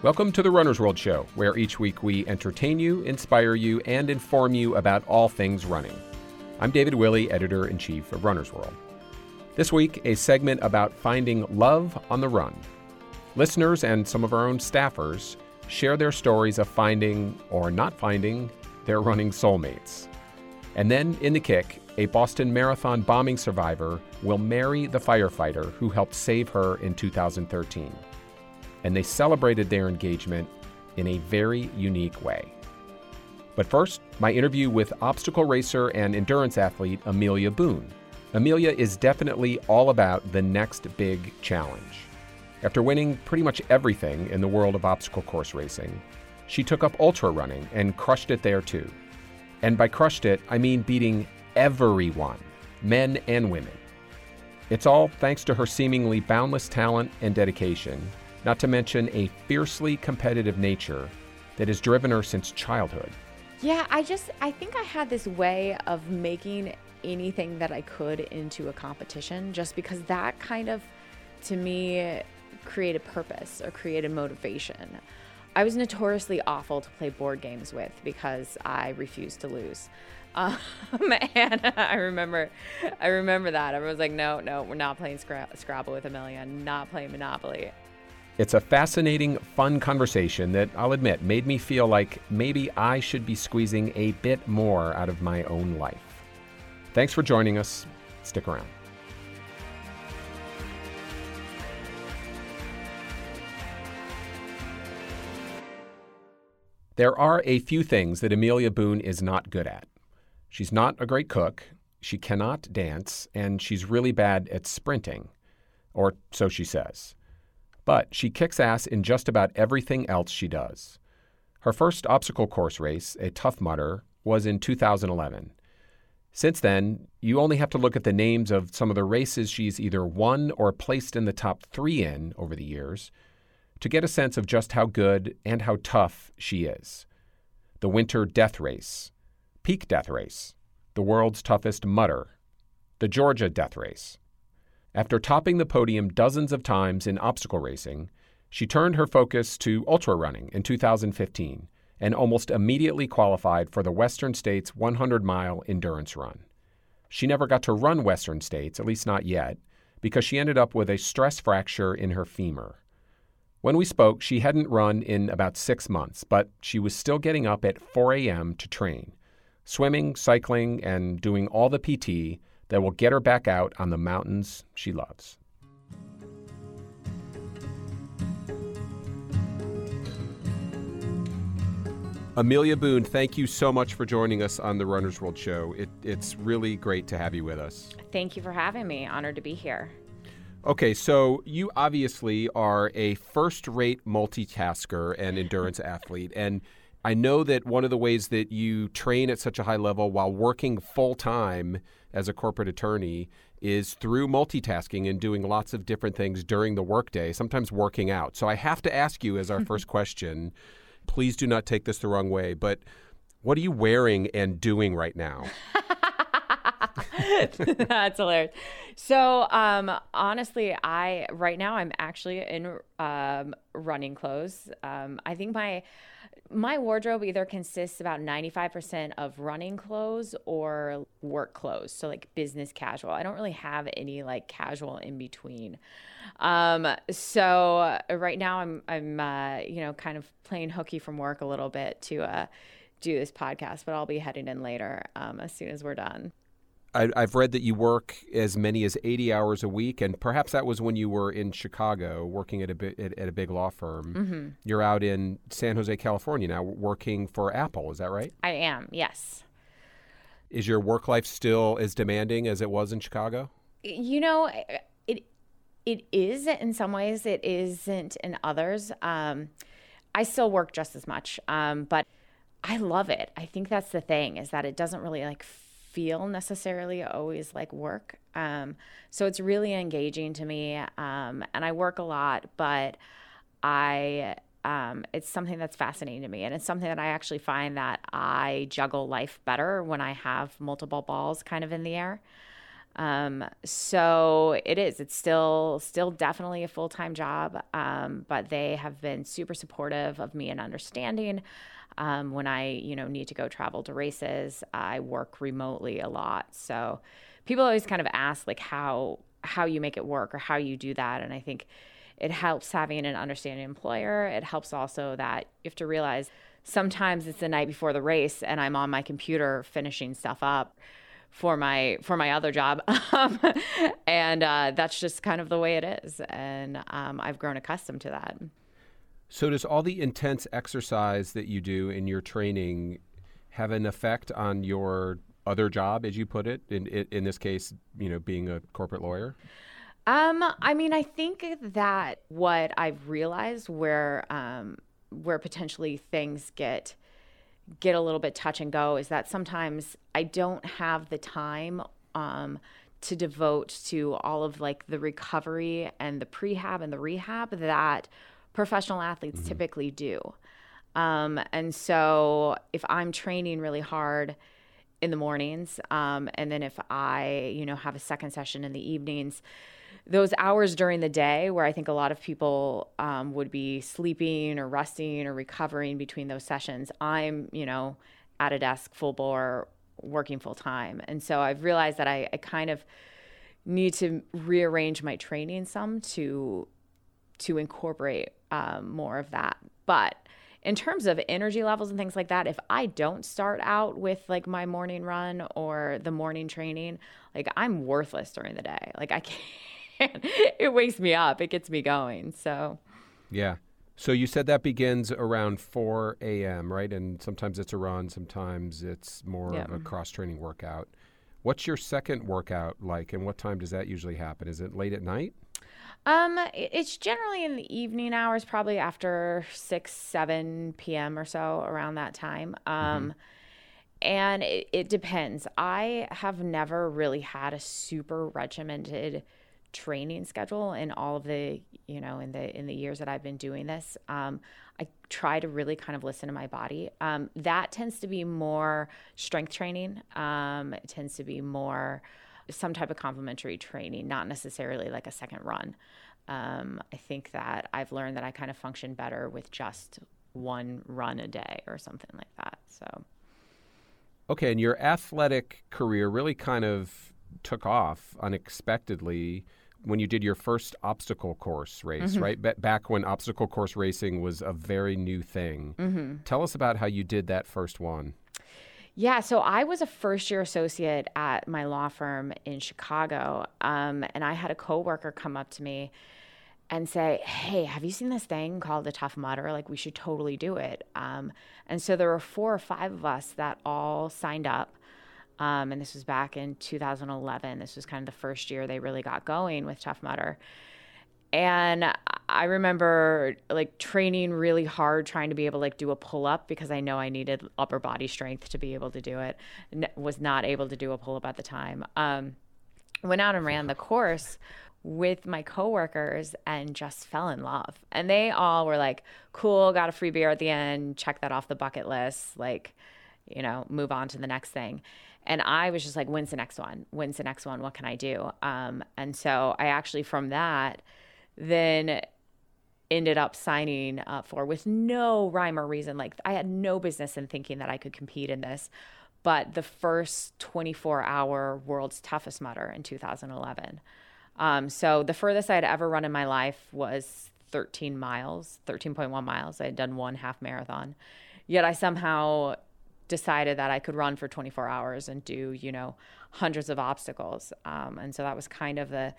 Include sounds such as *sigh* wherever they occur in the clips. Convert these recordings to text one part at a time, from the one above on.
Welcome to the Runner's World Show, where each week we entertain you, inspire you, and inform you about all things running. I'm David Willey, editor in chief of Runner's World. This week, a segment about finding love on the run. Listeners and some of our own staffers share their stories of finding or not finding their running soulmates. And then, in the kick, a Boston Marathon bombing survivor will marry the firefighter who helped save her in 2013 and they celebrated their engagement in a very unique way. But first, my interview with obstacle racer and endurance athlete Amelia Boone. Amelia is definitely all about the next big challenge. After winning pretty much everything in the world of obstacle course racing, she took up ultra running and crushed it there too. And by crushed it, I mean beating everyone, men and women. It's all thanks to her seemingly boundless talent and dedication not to mention a fiercely competitive nature that has driven her since childhood. Yeah, I just, I think I had this way of making anything that I could into a competition just because that kind of, to me, created purpose or created motivation. I was notoriously awful to play board games with because I refused to lose. *laughs* Um, and I remember, I remember that. I was like, no, no, we're not playing Scrabble with Amelia, not playing Monopoly. It's a fascinating, fun conversation that I'll admit made me feel like maybe I should be squeezing a bit more out of my own life. Thanks for joining us. Stick around. There are a few things that Amelia Boone is not good at. She's not a great cook, she cannot dance, and she's really bad at sprinting. Or so she says but she kicks ass in just about everything else she does. Her first obstacle course race, a Tough Mudder, was in 2011. Since then, you only have to look at the names of some of the races she's either won or placed in the top three in over the years to get a sense of just how good and how tough she is. The Winter Death Race, Peak Death Race, the world's toughest mudder, the Georgia Death Race, after topping the podium dozens of times in obstacle racing, she turned her focus to ultra running in 2015 and almost immediately qualified for the Western States 100 mile endurance run. She never got to run Western States, at least not yet, because she ended up with a stress fracture in her femur. When we spoke, she hadn't run in about six months, but she was still getting up at 4 a.m. to train, swimming, cycling, and doing all the PT that will get her back out on the mountains she loves. Amelia Boone, thank you so much for joining us on the Runner's World Show. It, it's really great to have you with us. Thank you for having me. Honored to be here. Okay, so you obviously are a first rate multitasker and endurance athlete. And I know that one of the ways that you train at such a high level while working full time as a corporate attorney is through multitasking and doing lots of different things during the workday, sometimes working out. So I have to ask you as our *laughs* first question, please do not take this the wrong way, but what are you wearing and doing right now? *laughs* That's hilarious. So, um, honestly, I right now I'm actually in um, running clothes. Um, I think my my wardrobe either consists about 95% of running clothes or work clothes so like business casual. I don't really have any like casual in between. Um, so uh, right now i'm i'm uh, you know kind of playing hooky from work a little bit to uh, do this podcast but i'll be heading in later um, as soon as we're done I, have read that you work as many as 80 hours a week, and perhaps that was when you were in Chicago working at a, bi- at, at, a big law firm. Mm-hmm. You're out in San Jose, California now working for Apple, is that right? I am, yes. Is your work life still as demanding as it was in Chicago? You know, it it is in some ways, it isn't in others. Um, I still work just as much, um, but I love it. I think that's the thing is that it doesn't really like feel necessarily always like work. Um, so it's really engaging to me. Um, and I work a lot, but I um, it's something that's fascinating to me. And it's something that I actually find that I juggle life better when I have multiple balls kind of in the air. Um, so it is. It's still still definitely a full time job, um, but they have been super supportive of me and understanding. Um, when I you know need to go travel to races, I work remotely a lot. So people always kind of ask like how how you make it work or how you do that, and I think it helps having an understanding employer. It helps also that you have to realize sometimes it's the night before the race and I'm on my computer finishing stuff up for my for my other job *laughs* um, and uh, that's just kind of the way it is and um, i've grown accustomed to that so does all the intense exercise that you do in your training have an effect on your other job as you put it in in this case you know being a corporate lawyer? Um, I mean, I think that what I've realized where um, where potentially things get get a little bit touch and go is that sometimes I don't have the time um, to devote to all of like the recovery and the prehab and the rehab that professional athletes mm-hmm. typically do. Um, and so if I'm training really hard in the mornings, um, and then if I, you know, have a second session in the evenings, those hours during the day where I think a lot of people um, would be sleeping or resting or recovering between those sessions, I'm, you know, at a desk full bore working full time. And so I've realized that I, I kind of need to rearrange my training some to to incorporate um, more of that. But in terms of energy levels and things like that, if I don't start out with like my morning run or the morning training, like I'm worthless during the day. Like I *laughs* can't it wakes me up. It gets me going. So, yeah. So you said that begins around 4 a.m., right? And sometimes it's a run, sometimes it's more of a cross training workout. What's your second workout like, and what time does that usually happen? Is it late at night? Um, it's generally in the evening hours, probably after 6, 7 p.m. or so, around that time. Um, mm-hmm. And it, it depends. I have never really had a super regimented training schedule in all of the you know in the in the years that I've been doing this. Um, I try to really kind of listen to my body. Um, that tends to be more strength training. Um, it tends to be more some type of complementary training, not necessarily like a second run. Um, I think that I've learned that I kind of function better with just one run a day or something like that. So. Okay, and your athletic career really kind of took off unexpectedly when you did your first obstacle course race, mm-hmm. right? B- back when obstacle course racing was a very new thing. Mm-hmm. Tell us about how you did that first one. Yeah, so I was a first year associate at my law firm in Chicago, um, and I had a coworker come up to me and say, "Hey, have you seen this thing called the Tough Mudder? Like, we should totally do it." Um, and so there were four or five of us that all signed up. Um, and this was back in 2011. This was kind of the first year they really got going with Tough Mudder. And I remember like training really hard, trying to be able to like do a pull up because I know I needed upper body strength to be able to do it. N- was not able to do a pull up at the time. Um, went out and ran the course with my coworkers and just fell in love. And they all were like, cool, got a free beer at the end, check that off the bucket list, like, you know, move on to the next thing. And I was just like, when's the next one? When's the next one? What can I do? Um, and so I actually, from that, then ended up signing up for with no rhyme or reason. Like I had no business in thinking that I could compete in this, but the first 24 hour world's toughest mudder in 2011. Um, so the furthest I had ever run in my life was 13 miles, 13.1 miles. I had done one half marathon. Yet I somehow decided that I could run for 24 hours and do, you know, hundreds of obstacles. Um, and so that was kind of the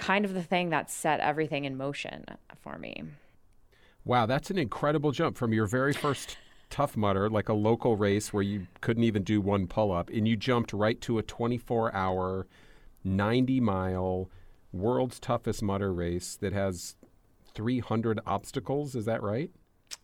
kind of the thing that set everything in motion for me. Wow, that's an incredible jump from your very first *laughs* tough mudder, like a local race where you couldn't even do one pull up, and you jumped right to a 24 hour, 90 mile world's toughest mudder race that has 300 obstacles. Is that right?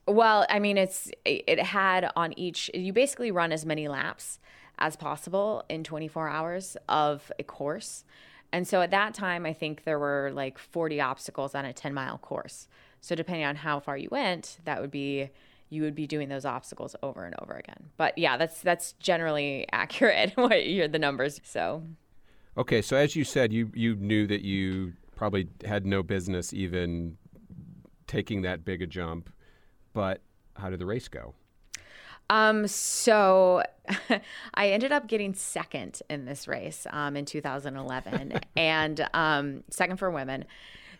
Well, I mean, it's it had on each. You basically run as many laps as possible in 24 hours of a course. And so at that time, I think there were like 40 obstacles on a 10 mile course. So depending on how far you went, that would be you would be doing those obstacles over and over again. But yeah, that's that's generally *laughs* accurate what you're the numbers. So Okay, so as you said, you you knew that you probably had no business even taking that big a jump, but how did the race go? Um, so *laughs* I ended up getting second in this race um, in 2011, *laughs* and um, second for women.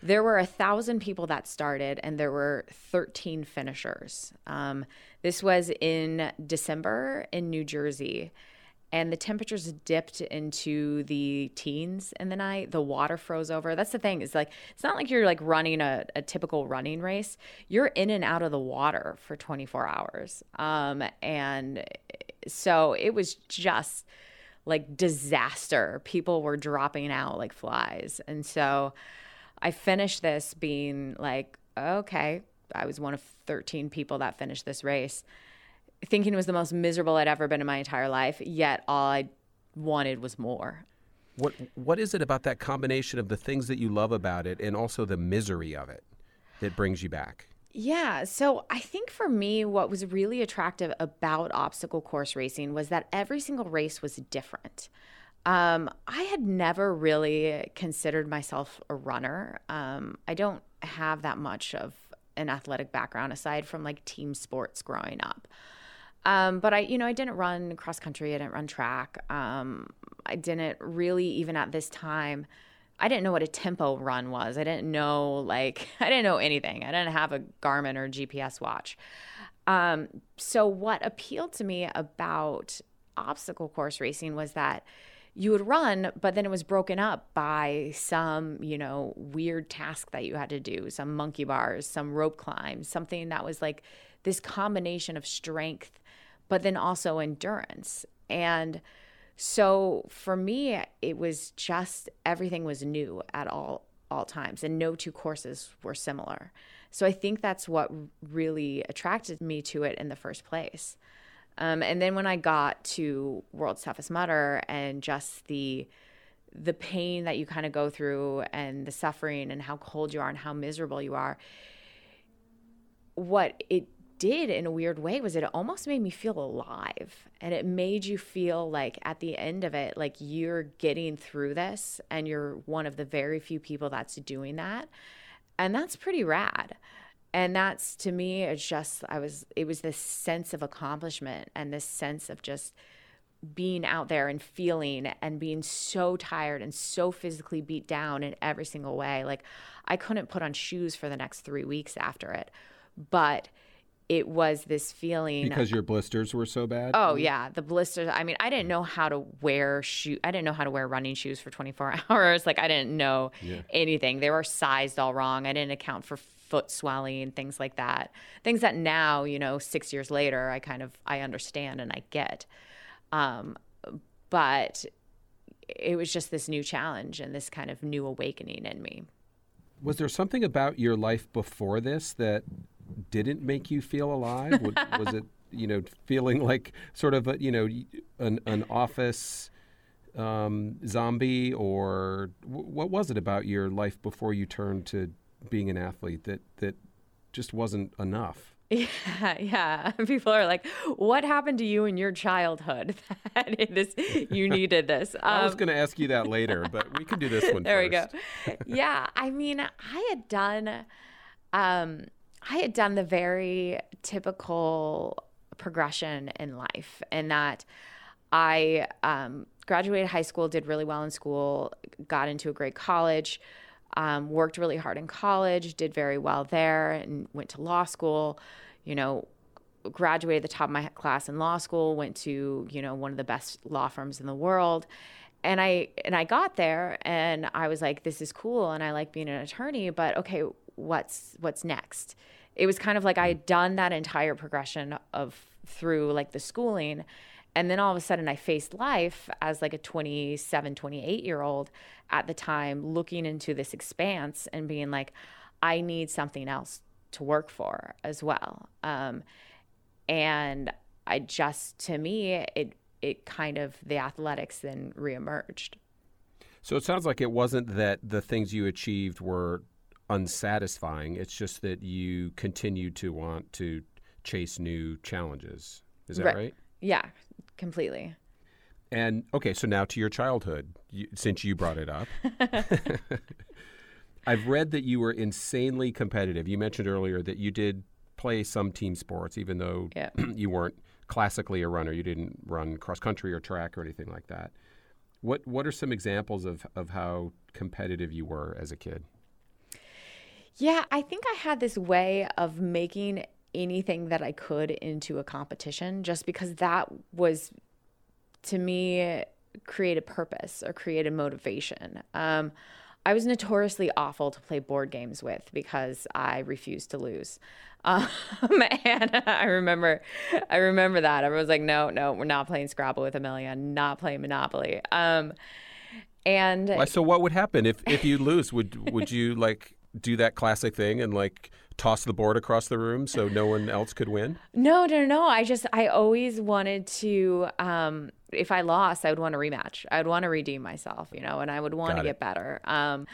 There were a thousand people that started, and there were 13 finishers. Um, this was in December in New Jersey and the temperatures dipped into the teens in the night. The water froze over. That's the thing is like it's not like you're like running a, a typical running race. You're in and out of the water for 24 hours. Um, and so it was just like disaster. People were dropping out like flies. And so i finished this being like okay i was one of 13 people that finished this race thinking was the most miserable I'd ever been in my entire life, yet all I wanted was more. What what is it about that combination of the things that you love about it and also the misery of it that brings you back? Yeah, so I think for me what was really attractive about obstacle course racing was that every single race was different. Um, I had never really considered myself a runner. Um, I don't have that much of an athletic background aside from like team sports growing up. Um, but I, you know, I didn't run cross country. I didn't run track. Um, I didn't really even at this time. I didn't know what a tempo run was. I didn't know like *laughs* I didn't know anything. I didn't have a Garmin or GPS watch. Um, so what appealed to me about obstacle course racing was that you would run, but then it was broken up by some, you know, weird task that you had to do, some monkey bars, some rope climbs, something that was like this combination of strength but then also endurance. And so for me, it was just everything was new at all all times, and no two courses were similar. So I think that's what really attracted me to it in the first place. Um, and then when I got to World's Toughest Mudder and just the the pain that you kind of go through and the suffering and how cold you are and how miserable you are, what it did in a weird way was it almost made me feel alive. And it made you feel like at the end of it like you're getting through this and you're one of the very few people that's doing that. And that's pretty rad. And that's to me it's just i was it was this sense of accomplishment and this sense of just being out there and feeling and being so tired and so physically beat down in every single way. Like i couldn't put on shoes for the next 3 weeks after it. But it was this feeling because your blisters were so bad. Oh yeah, the blisters. I mean, I didn't know how to wear shoe. I didn't know how to wear running shoes for 24 *laughs* hours. Like I didn't know yeah. anything. They were sized all wrong. I didn't account for foot swelling and things like that. Things that now, you know, six years later, I kind of I understand and I get. Um, but it was just this new challenge and this kind of new awakening in me. Was there something about your life before this that didn't make you feel alive? *laughs* was it you know feeling like sort of a, you know an an office um, zombie, or w- what was it about your life before you turned to being an athlete that that just wasn't enough? *laughs* Yeah, yeah. *laughs* People are like, "What happened to you in your childhood that this you needed this?" Um, I was um, going to ask you that later, but we can do this one. there first. we go. Yeah, I mean, I had done. Um, I had done the very typical progression in life, and that I um, graduated high school, did really well in school, got into a great college, um, worked really hard in college, did very well there, and went to law school. You know, graduated the top of my class in law school, went to you know one of the best law firms in the world. And I and I got there and I was like, this is cool and I like being an attorney, but okay, what's what's next? It was kind of like I had done that entire progression of through like the schooling and then all of a sudden I faced life as like a 27, 28 year old at the time looking into this expanse and being like I need something else to work for as well. Um, and I just to me it it kind of the athletics then reemerged. So it sounds like it wasn't that the things you achieved were unsatisfying. It's just that you continue to want to chase new challenges. Is that right? right? Yeah, completely. And okay, so now to your childhood, you, since you brought it up. *laughs* I've read that you were insanely competitive. You mentioned earlier that you did play some team sports, even though Yeah. *clears throat* you weren't classically a runner. You didn't run cross country or track or anything like that. What What are some examples of, of how competitive you were as a kid? Yeah, I think I had this way of making anything that I could into a competition just because that was to me created purpose or created motivation. Um, I was notoriously awful to play board games with because I refused to lose. *laughs* Um, and I remember, I remember that everyone was like, "No, no, we're not playing Scrabble with Amelia. Not playing Monopoly." Um, and so what would happen if, if you lose? Would would you like do that classic thing and like toss the board across the room so no one else could win? No, no, no. I just I always wanted to um if I lost, I would want to rematch. I would want to redeem myself, you know, and I would want Got to it. get better. Um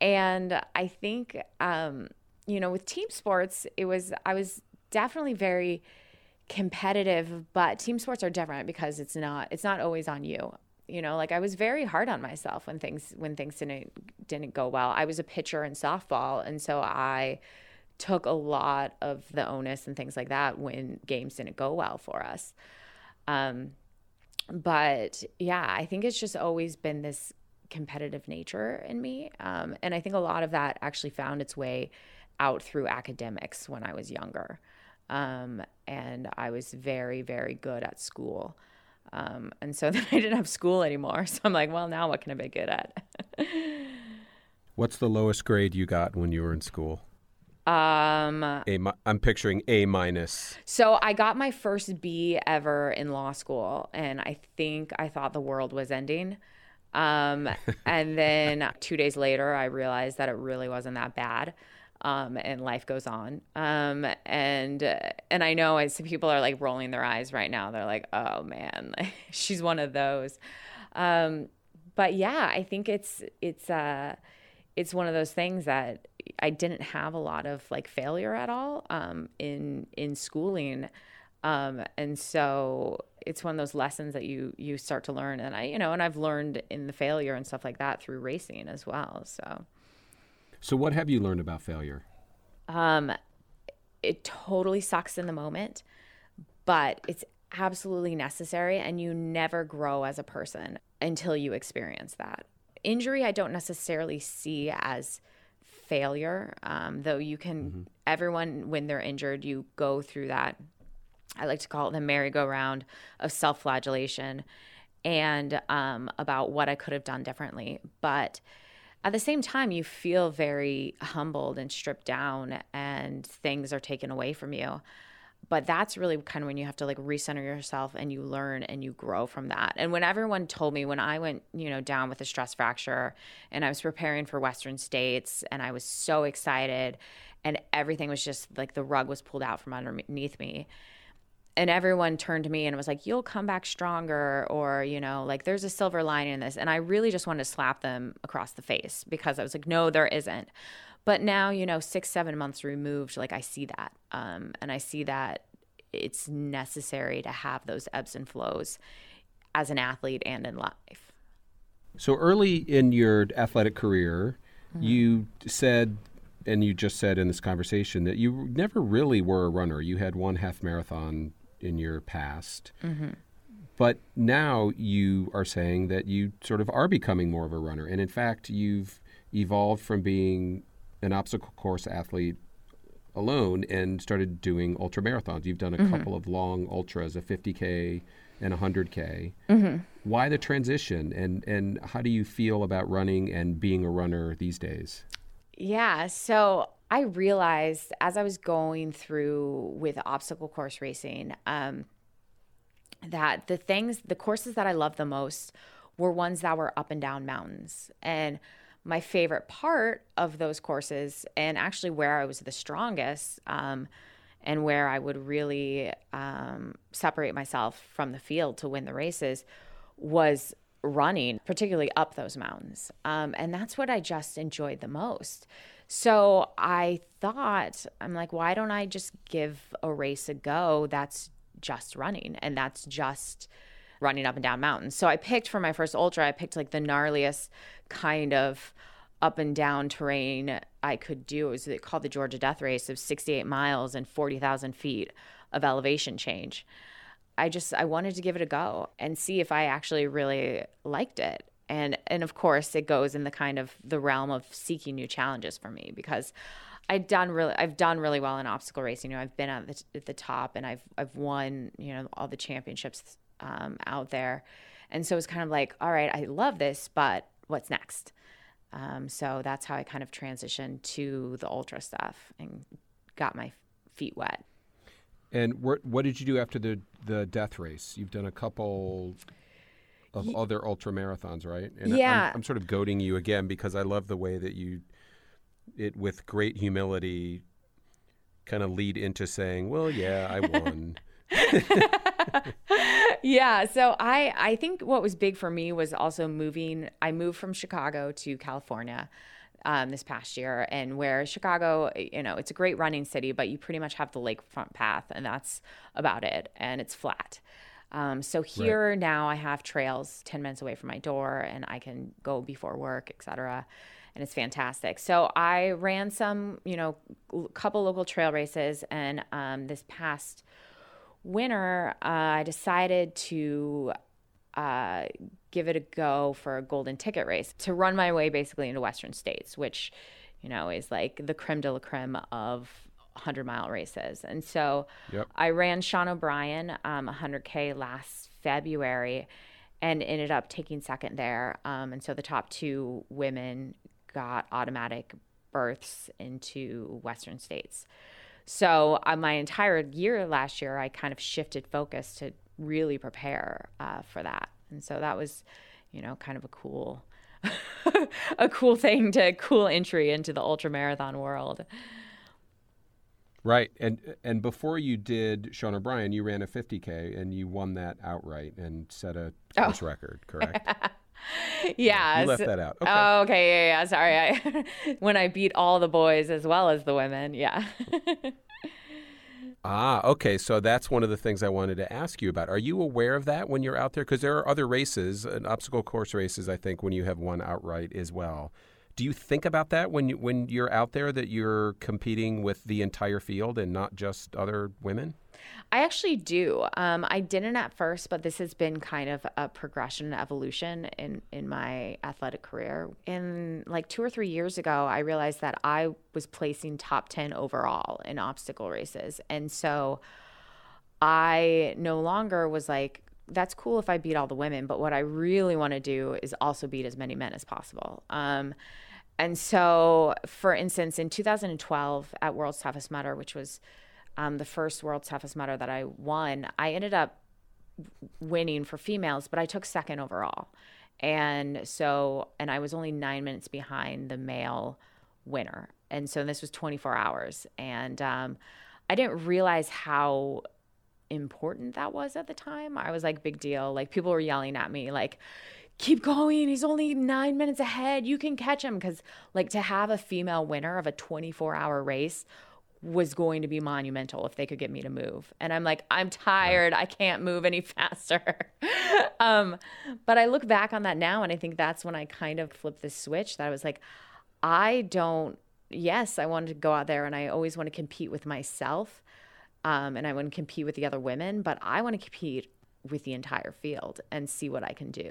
and I think um you know, with team sports, it was I was definitely very competitive, but team sports are different because it's not it's not always on you. You know, like I was very hard on myself when things when things didn't didn't go well. I was a pitcher in softball, and so I took a lot of the onus and things like that when games didn't go well for us. Um, but yeah, I think it's just always been this competitive nature in me. Um, and I think a lot of that actually found its way out through academics when I was younger. Um, and I was very, very good at school. Um, and so *laughs* then I didn't have school anymore. So I'm like, well, now what can I be good at? *laughs* What's the lowest grade you got when you were in school? um, A mi- I'm picturing A minus. So I got my first B ever in law school, and I think I thought the world was ending. Um, *laughs* and then two days later, I realized that it really wasn't that bad. Um, and life goes on. Um, and and I know as people are like rolling their eyes right now. They're like, "Oh man, *laughs* she's one of those." Um, but yeah, I think it's it's uh, it's one of those things that I didn't have a lot of like failure at all um, in in schooling, um, and so it's one of those lessons that you you start to learn, and I you know, and I've learned in the failure and stuff like that through racing as well. So So what have you learned about failure? um, it totally sucks in the moment, but it's absolutely necessary, and you never grow as a person until you experience that. Injury, I don't necessarily see as failure, um, though you can, everyone, when they're injured, you go through that. I like to call it the merry-go-round of self flagellation and um, about what I could have done differently. But at the same time, you feel very humbled and stripped down, and things are taken away from you. But that's really kind of when you have to like recenter yourself and you learn and you grow from that. And when everyone told me when I went, you know, down with a stress fracture and I was preparing for Western States and I was so excited and everything was just like the rug was pulled out from underneath me and everyone turned to me and was like you'll come back stronger or you know like there's a silver lining in this and i really just wanted to slap them across the face because i was like no there isn't but now you know six seven months removed like i see that um, and i see that it's necessary to have those ebbs and flows as an athlete and in life So early in your athletic career, Mm-hmm. you said, and you just said in this conversation that you never really were a runner. You had one half marathon in your past. Mm-hmm. But now you are saying that you sort of are becoming more of a runner. And in fact, you've evolved from being an obstacle course athlete alone and started doing ultra marathons. You've done a couple of long ultras, a 50K and a 100K. Why the transition? And, and how do you feel about running and being a runner these days? Yeah. So I realized as I was going through with obstacle course racing, um, that the things, the courses that I loved the most were ones that were up and down mountains. And my favorite part of those courses, and actually where I was the strongest, um, and where I would really um, separate myself from the field to win the races, was running, particularly up those mountains. Um, and that's what I just enjoyed the most. So I thought, I'm like, why don't I just give a race a go that's just running and that's just running up and down mountains. So I picked for my first ultra, I picked like the gnarliest kind of up and down terrain I could do. It was called the Georgia Death Race of 68 miles and 40,000 feet of elevation change. I just I wanted to give it a go and see if I actually really liked it. And and of course it goes in the kind of the realm of seeking new challenges for me because I've done really I've done really well in obstacle racing. You know, I've been at the, at the top and I've I've won, you know, all the championships um, out there. And so it's kind of like, all right, I love this, but what's next? Um, so that's how I kind of transitioned to the ultra stuff and got my feet wet. And what what did you do after the the death race? You've done a couple of y- other ultra marathons, right? And yeah. I'm, I'm sort of goading you again because I love the way that you it with great humility kind of lead into saying, "Well, yeah, I won." *laughs* yeah, so I I think what was big for me was also moving. I moved from Chicago to California. Um, this past year, and where Chicago, you know, it's a great running city, but you pretty much have the lakefront path, and that's about it, and it's flat. Um, so here right. now, I have trails ten minutes away from my door, and I can go before work, etc and it's fantastic. So I ran some, you know, a couple local trail races, and um, this past winter, uh, I decided to uh, give it a go for a golden ticket race to run my way basically into Western states, which, you know, is like the creme de la creme of 100 mile races. And so yep. I ran Sean O'Brien um, 100K last February and ended up taking second there. Um, and so the top two women got automatic berths into Western states. So uh, my entire year last year, I kind of shifted focus to really prepare uh, for that, and so that was, you know, kind of a cool, *laughs* a cool thing to cool entry into the ultra marathon world. Right, and and before you did Sean O'Brien, you ran a 50k and you won that outright and set a course oh. record, correct? *laughs* yeah. You left that out. Okay. Oh, okay. Yeah, yeah. Sorry. I, *laughs* when I beat all the boys as well as the women. Yeah. *laughs* ah, okay. So that's one of the things I wanted to ask you about. Are you aware of that when you're out there? Because there are other races, and obstacle course races, I think, when you have one outright as well. Do you think about that when you, when you're out there that you're competing with the entire field and not just other women? I actually do. Um, I didn't at first, but this has been kind of a progression evolution in, in my athletic career. In like two or three years ago, I realized that I was placing top 10 overall in obstacle races. And so I no longer was like, that's cool if I beat all the women, but what I really want to do is also beat as many men as possible. Um, and so, for instance, in 2012 at World's Toughest Mudder, which was um, the first World's Toughest Mudder that I won, I ended up winning for females, but I took second overall. And so, and I was only nine minutes behind the male winner. And so this was 24 hours. And um, I didn't realize how important that was at the time. I was like, big deal. Like, people were yelling at me, like, keep going. He's only nine minutes ahead. You can catch him. Because, like, to have a female winner of a 24 hour race was going to be monumental if they could get me to move. And I'm like, I'm tired. I can't move any *laughs* faster. um, but I look back on that now and I think that's when I kind of flipped the switch that I was like, I don't, yes, I wanted to go out there and I always want to compete with myself. Um, and I want to compete with the other women, but I want to compete with the entire field and see what I can do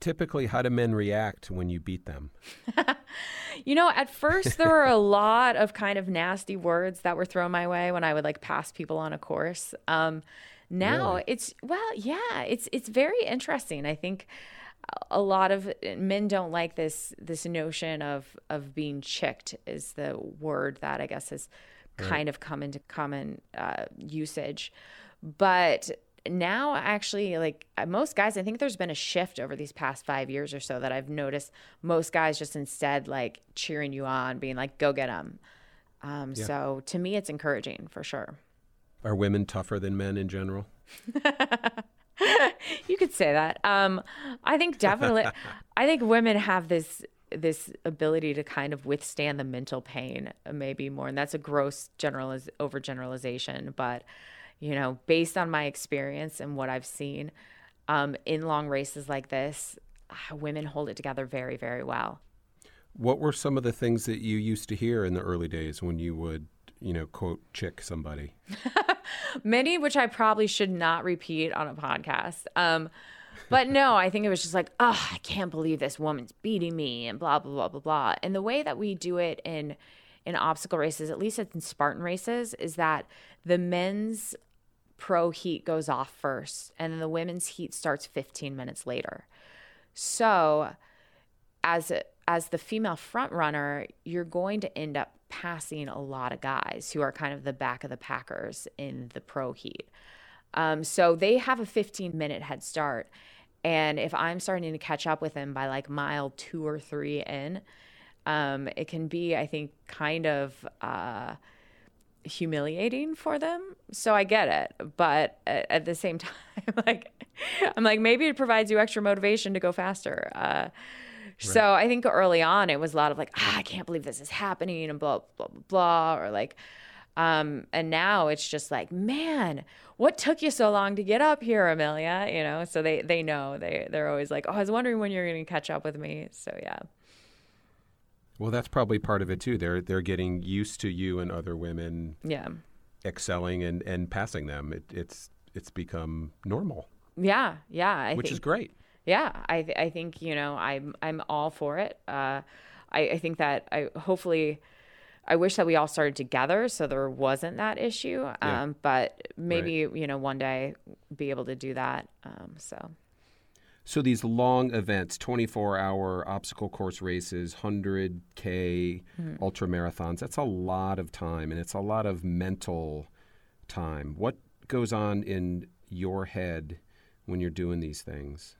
typically how do men react when you beat them? *laughs* you know, at first there were a lot of kind of nasty words that were thrown my way when I would like pass people on a course. Um, now really? it's well, yeah, it's it's very interesting. I think a lot of men don't like this this notion of of being chicked is the word that I guess has right. kind of come into common uh, usage, but now actually like uh, most guys i think there's been a shift over these past five years or so that i've noticed most guys just instead like cheering you on being like go get them um, yeah. so to me it's encouraging for sure. Are women tougher than men in general? *laughs* You could say that. Um, i think definitely *laughs* i think women have this this ability to kind of withstand the mental pain uh, maybe more and that's a gross generaliz- overgeneralization but you know, based on my experience and what I've seen, um, in long races like this, uh, women hold it together very, very well. What were some of the things that you used to hear in the early days when you would, you know, quote, chick somebody? *laughs* Many, which I probably should not repeat on a podcast. Um, but no, I think it was just like, oh, I can't believe this woman's beating me and blah, blah, blah, blah, blah. And the way that we do it in in obstacle races, at least in Spartan races, is that the men's pro heat goes off first and then the women's heat starts 15 minutes later. So as as the female front runner, you're going to end up passing a lot of guys who are kind of the back of the packers in the pro heat. Um, so they have a 15 minute head start. And if I'm starting to catch up with them by like mile two or three in, um, it can be, I think, kind of uh, humiliating for them. So I get it, but at, at, the same *laughs* time, like I'm like maybe it provides you extra motivation to go faster. Uh, Right. So I think early on it was a lot of like, ah, I can't believe this is happening and blah blah blah blah, or like, um, and now it's just like, man, what took you so long to get up here, Amelia? You know, so they they know they they're always like, oh, I was wondering when you're going to catch up with me. So yeah. Well, that's probably part of it too. They're they're getting used to you and other women. Yeah. Excelling and and passing them. It, it's it's become normal. Yeah, yeah. I which think, is great. Yeah, I th- I think you know I'm I'm all for it. Uh, I I think that I hopefully. I wish that we all started together so there wasn't that issue. Um, yeah. But maybe, right. you know, one day be able to do that. Um, so. So these long events, 24-hour obstacle course races, 100k mm-hmm. ultra marathons, that's a lot of time and it's a lot of mental time. What goes on in your head when you're doing these things?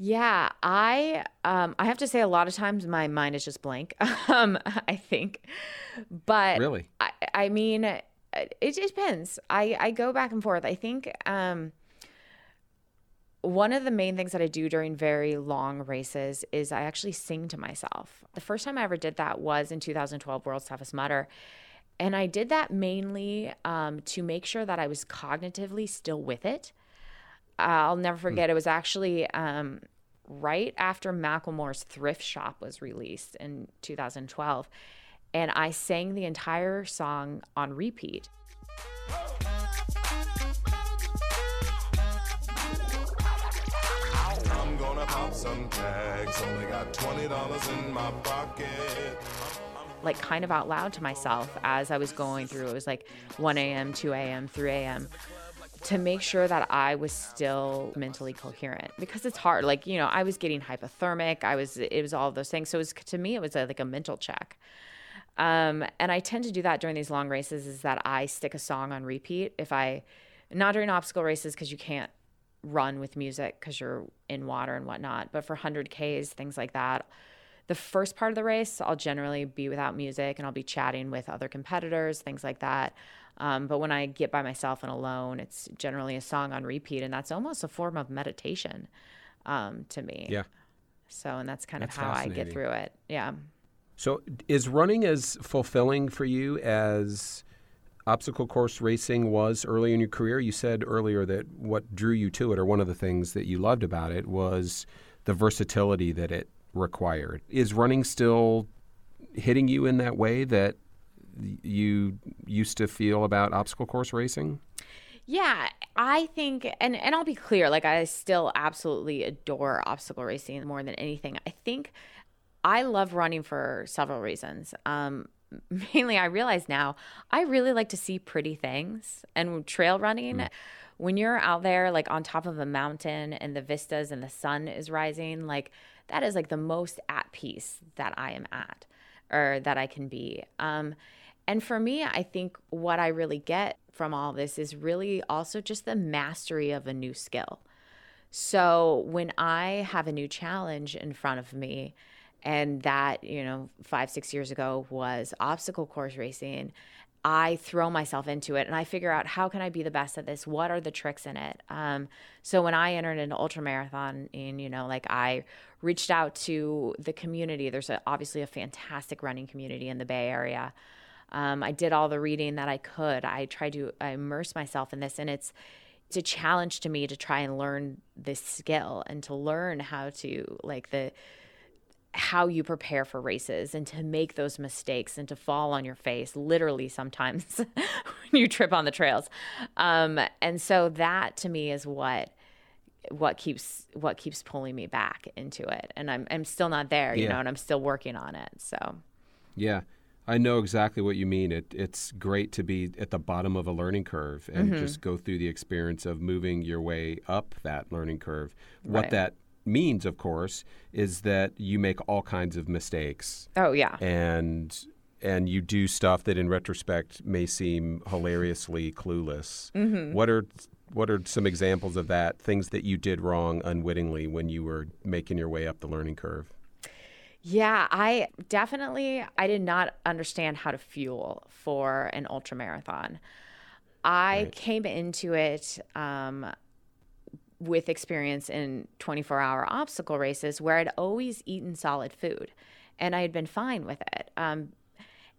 Yeah, I um I have to say a lot of times my mind is just blank. *laughs* um I think. But Really? I I mean it, it depends. I I go back and forth. I think um one of the main things that I do during very long races is I actually sing to myself. The first time I ever did that was in 2012 World's Toughest Mudder. And I did that mainly um, to make sure that I was cognitively still with it. I'll never hmm. forget, mm. it was actually um, right after Macklemore's Thrift Shop was released in 2012. And I sang the entire song on repeat. Some tags. Only got $20 in my pocket. Like, kind of out loud to myself as I was going through. It was like 1 a.m., 2 a.m., 3 a.m. to make sure that I was still mentally coherent because it's hard. Like, you know, I was getting hypothermic. I was, it was all those things. So, it was, to me, it was a, like a mental check. Um, and I tend to do that during these long races is that I stick a song on repeat. If I, not during obstacle races, because you can't run with music because you're in water and whatnot. But for 100Ks, things like that, the first part of the race, I'll generally be without music and I'll be chatting with other competitors, things like that. Um, but when I get by myself and alone, it's generally a song on repeat, and that's almost a form of meditation um, to me. Yeah. So, and that's kind that's of how I get through it. Yeah. So, is running as fulfilling for you as obstacle course racing was early in your career. You said earlier that what drew you to it, or one of the things that you loved about it, was the versatility that it required. Is running still hitting you in that way that you used to feel about obstacle course racing? Yeah, I think, and, and I'll be clear, like, I still absolutely adore obstacle racing more than anything. I think I love running for several reasons. Um, *laughs* mainly I realize now I really like to see pretty things and trail running. Mm. When you're out there like on top of a mountain and the vistas and the sun is rising, like that is like the most at peace that I am at or that I can be. Um, and for me, I think what I really get from all this is really also just the mastery of a new skill. So when I have a new challenge in front of me, and that you know five six years ago was obstacle course racing. I throw myself into it and i figure out how can i be the best at this? What are the tricks in it? Um, so when i entered into ultra marathon and you know like i reached out to the community. There's a, obviously a fantastic running community in the bay area. Um, i did all the reading that i could. I tried to immerse myself in this and it's it's a challenge to me to try and learn this skill and to learn how to like the how you prepare for races and to make those mistakes and to fall on your face literally sometimes *laughs* when you trip on the trails um, and so that to me is what what keeps what keeps pulling me back into it and i'm, I'm still not there you Yeah. know and i'm still working on it so Yeah, I know exactly what you mean. It, it's great to be at the bottom of a learning curve and Mm-hmm. just go through the experience of moving your way up that learning curve. What Right. that means, of course, is that you make all kinds of mistakes oh yeah and and you do stuff that in retrospect may seem hilariously clueless. Mm-hmm. What are what are some examples of that? Things that you did wrong unwittingly when you were making your way up the learning curve? Yeah, I definitely I did not understand how to fuel for an ultra marathon. I Right. came into it um, with experience in 24 hour obstacle races where I'd always eaten solid food and I had been fine with it. Um,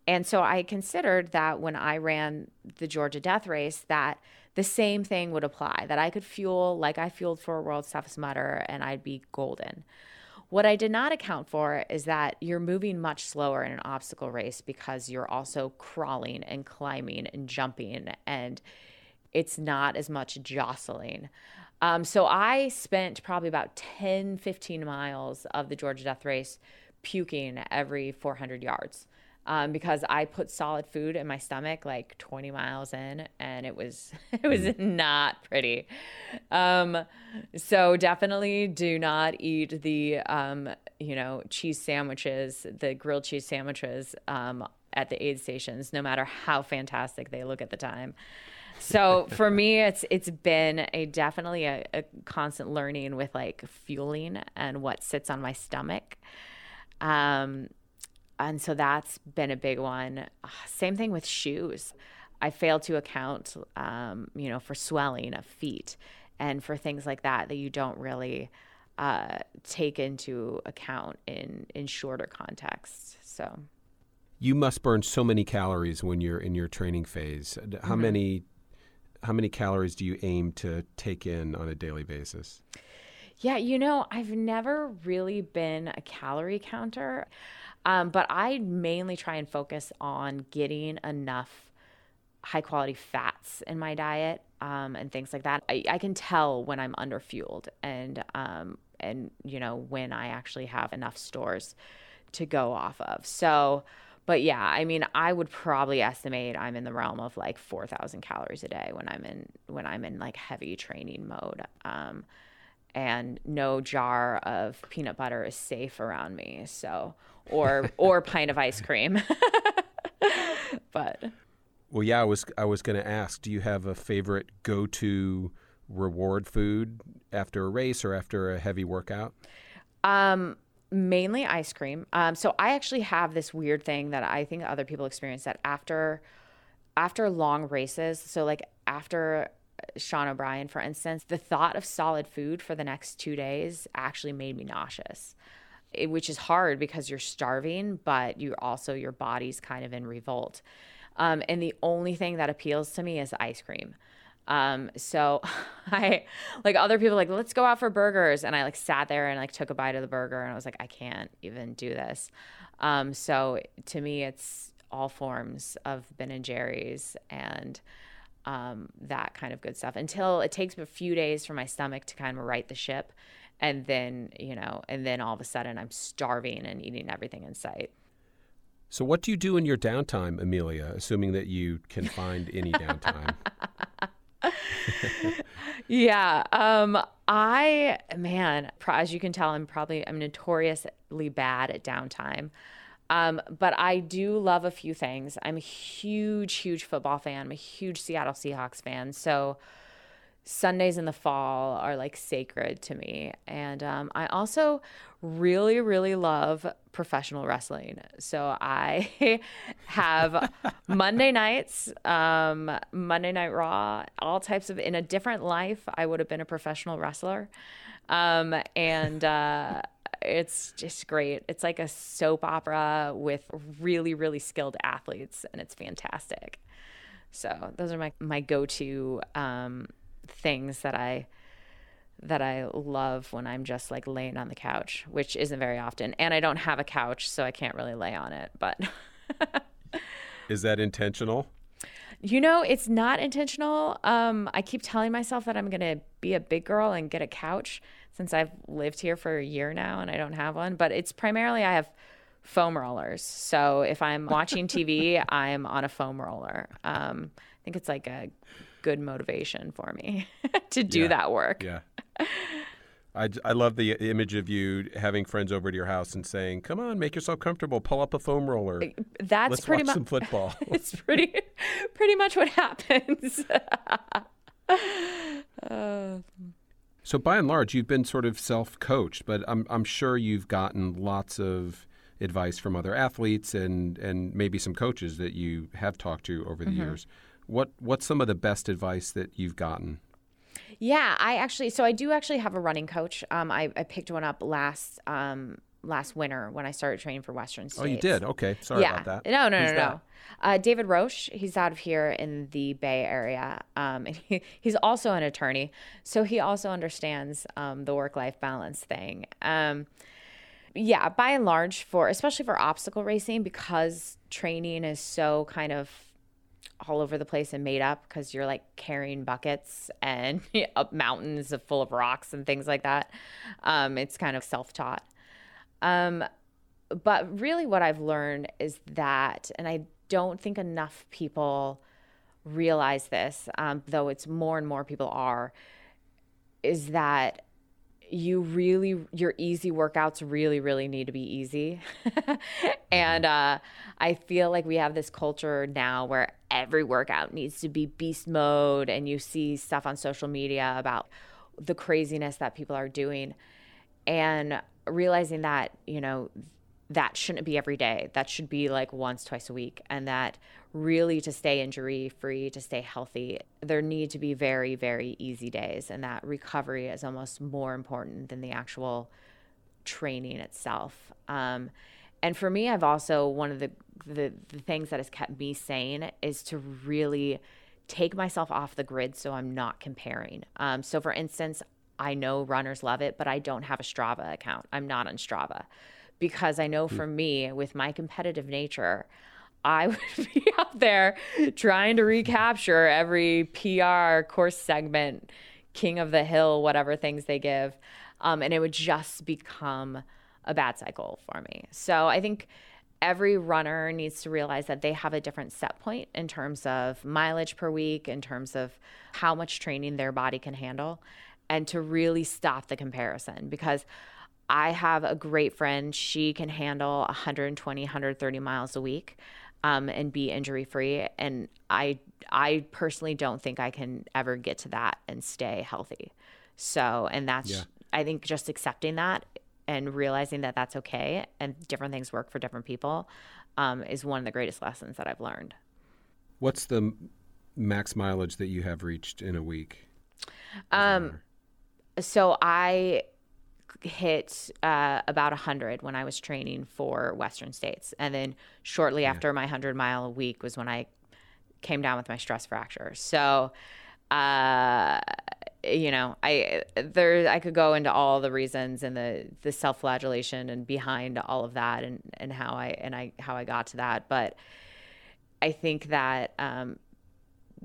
and so I considered that when I ran the Georgia Death Race, that the same thing would apply, that I could fuel like I fueled for a World's Toughest Mudder and I'd be golden. What I did not account for is that you're moving much slower in an obstacle race because you're also crawling and climbing and jumping, and it's not as much jostling. Um, so I spent probably about 10, 15 miles of the Georgia Death Race puking every 400 yards um, because I put solid food in my stomach like 20 miles in, and it was *laughs* it was not pretty. Um, so definitely do not eat the um, you know cheese sandwiches, the grilled cheese sandwiches um, at the aid stations, no matter how fantastic they look at the time. So for me, it's it's been a definitely a, a constant learning with like fueling and what sits on my stomach. Um, and so that's been a big one. Same thing with shoes. I fail to account, um, you know, for swelling of feet and for things like that that you don't really uh, take into account in in shorter contexts. So You must burn so many calories when you're in your training phase. How Mm-hmm. many how many calories do you aim to take in on a daily basis? Yeah, you know, I've never really been a calorie counter, um, but I mainly try and focus on getting enough high quality fats in my diet um, and things like that. I, I can tell when I'm under fueled and um, and you know when I actually have enough stores to go off of. So, but yeah, I mean, I would probably estimate I'm in the realm of like 4,000 calories a day when I'm in when I'm in like heavy training mode. Um, and no jar of peanut butter is safe around me. So, or *laughs* or pint of ice cream. *laughs* but Well, yeah, I was I was going to ask, do you have a favorite go-to reward food after a race or after a heavy workout? Um, mainly ice cream. Um, so I actually have this weird thing that I think other people experience that after after long races, so like after Sean O'Brien, for instance, the thought of solid food for the next two days actually made me nauseous. It, which is hard because you're starving, but you also your body's kind of in revolt. Um, and the only thing that appeals to me is ice cream. Um, so *laughs* I like other people like, let's go out for burgers. And I like sat there and like took a bite of the burger and I was like, I can't even do this. Um, so to me, it's all forms of Ben and Jerry's and um, that kind of good stuff until it takes a few days for my stomach to kind of right the ship. And then, you know, and then all of a sudden I'm starving and eating everything in sight. So, what do you do in your downtime, Amelia, assuming that you can find any downtime? *laughs* Yeah. Um, I man, as you can tell, I'm probably I'm notoriously bad at downtime. Um, but I do love a few things. I'm a huge, huge football fan. I'm a huge Seattle Seahawks fan. So Sundays in the fall are like sacred to me. And um, I also really, really love professional wrestling. So I *laughs* have Monday nights, um, Monday Night Raw, all types of, in a different life, I would have been a professional wrestler. Um, and uh, it's just great. It's like a soap opera with really, really skilled athletes, and it's fantastic. So those are my, my go to um, things that I that I love when I'm just like laying on the couch, which isn't very often. And I don't have a couch, so I can't really lay on it. But *laughs* is that intentional? You know, it's not intentional. Um, I keep telling myself that I'm going to be a big girl and get a couch since I've lived here for a year now and I don't have one. But it's primarily I have foam rollers. So if I'm watching TV, *laughs* I'm on a foam roller. Um, I think it's like a good motivation for me *laughs* to do Yeah. that work. Yeah. I, I love the uh, image of you having friends over to your house and saying, "Come on, make yourself comfortable. Pull up a foam roller. That's Let's pretty much some football." *laughs* it's pretty *laughs* pretty much what happens. so by and large, you've been sort of self-coached, but I'm I'm sure you've gotten lots of advice from other athletes and and maybe some coaches that you have talked to over the mm-hmm. years. What what's some of the best advice that you've gotten? Yeah, I actually so I do actually have a running coach. Um, I, I picked one up last um last winter when I started training for Western States. Oh, you did. Okay, sorry yeah. about that. No, no, Who's no, no. Uh, David Roche. He's out of here in the Bay Area. Um, and he, he's also an attorney, so he also understands um, the work life balance thing. Um, yeah, by and large, for especially for obstacle racing, because training is so kind of all over the place and made up because you're like carrying buckets and *laughs* up mountains full of rocks and things like that. Um, it's kind of self taught. Um, but really, what I've learned is that, and I don't think enough people realize this, um, though it's more and more people are, is that you really your easy workouts really really need to be easy. *laughs* And uh, i feel like we have this culture now where every workout needs to be beast mode and you see stuff on social media about the craziness that people are doing. And realizing that you know that shouldn't be every day. That should be like once twice a week. And that really to stay injury free to stay healthy there need to be very very easy days and that recovery is almost more important than the actual training itself. Um, and for me i've also one of the, the the things that has kept me sane is to really take myself off the grid so i'm not comparing. Um, so for instance i know runners love it but i don't have a strava account. I'm not on strava. Because I know for me, with my competitive nature, I *laughs* would be out there trying to recapture every PR course segment, king of the hill, whatever things they give. Um, and it would just become a bad cycle for me. So I think every runner needs to realize that they have a different set point in terms of mileage per week, in terms of how much training their body can handle, and to really stop the comparison because I have a great friend. She can handle 120, 130 miles a week um, and be injury free. And I, I personally don't think I can ever get to that and stay healthy. So, and that's, Yeah. I think just accepting that and realizing that that's okay and different things work for different people um, is one of the greatest lessons that I've learned. What's the max mileage that you have reached in a week? Um, so I hit uh, about 100 when I was training for Western States. And then shortly after my 100 mile a week was when I came down with my stress fracture. So, uh, you know, I there I could go into all the reasons and the the self-flagellation and behind all of that and and how I and I how I got to that, but I think that um,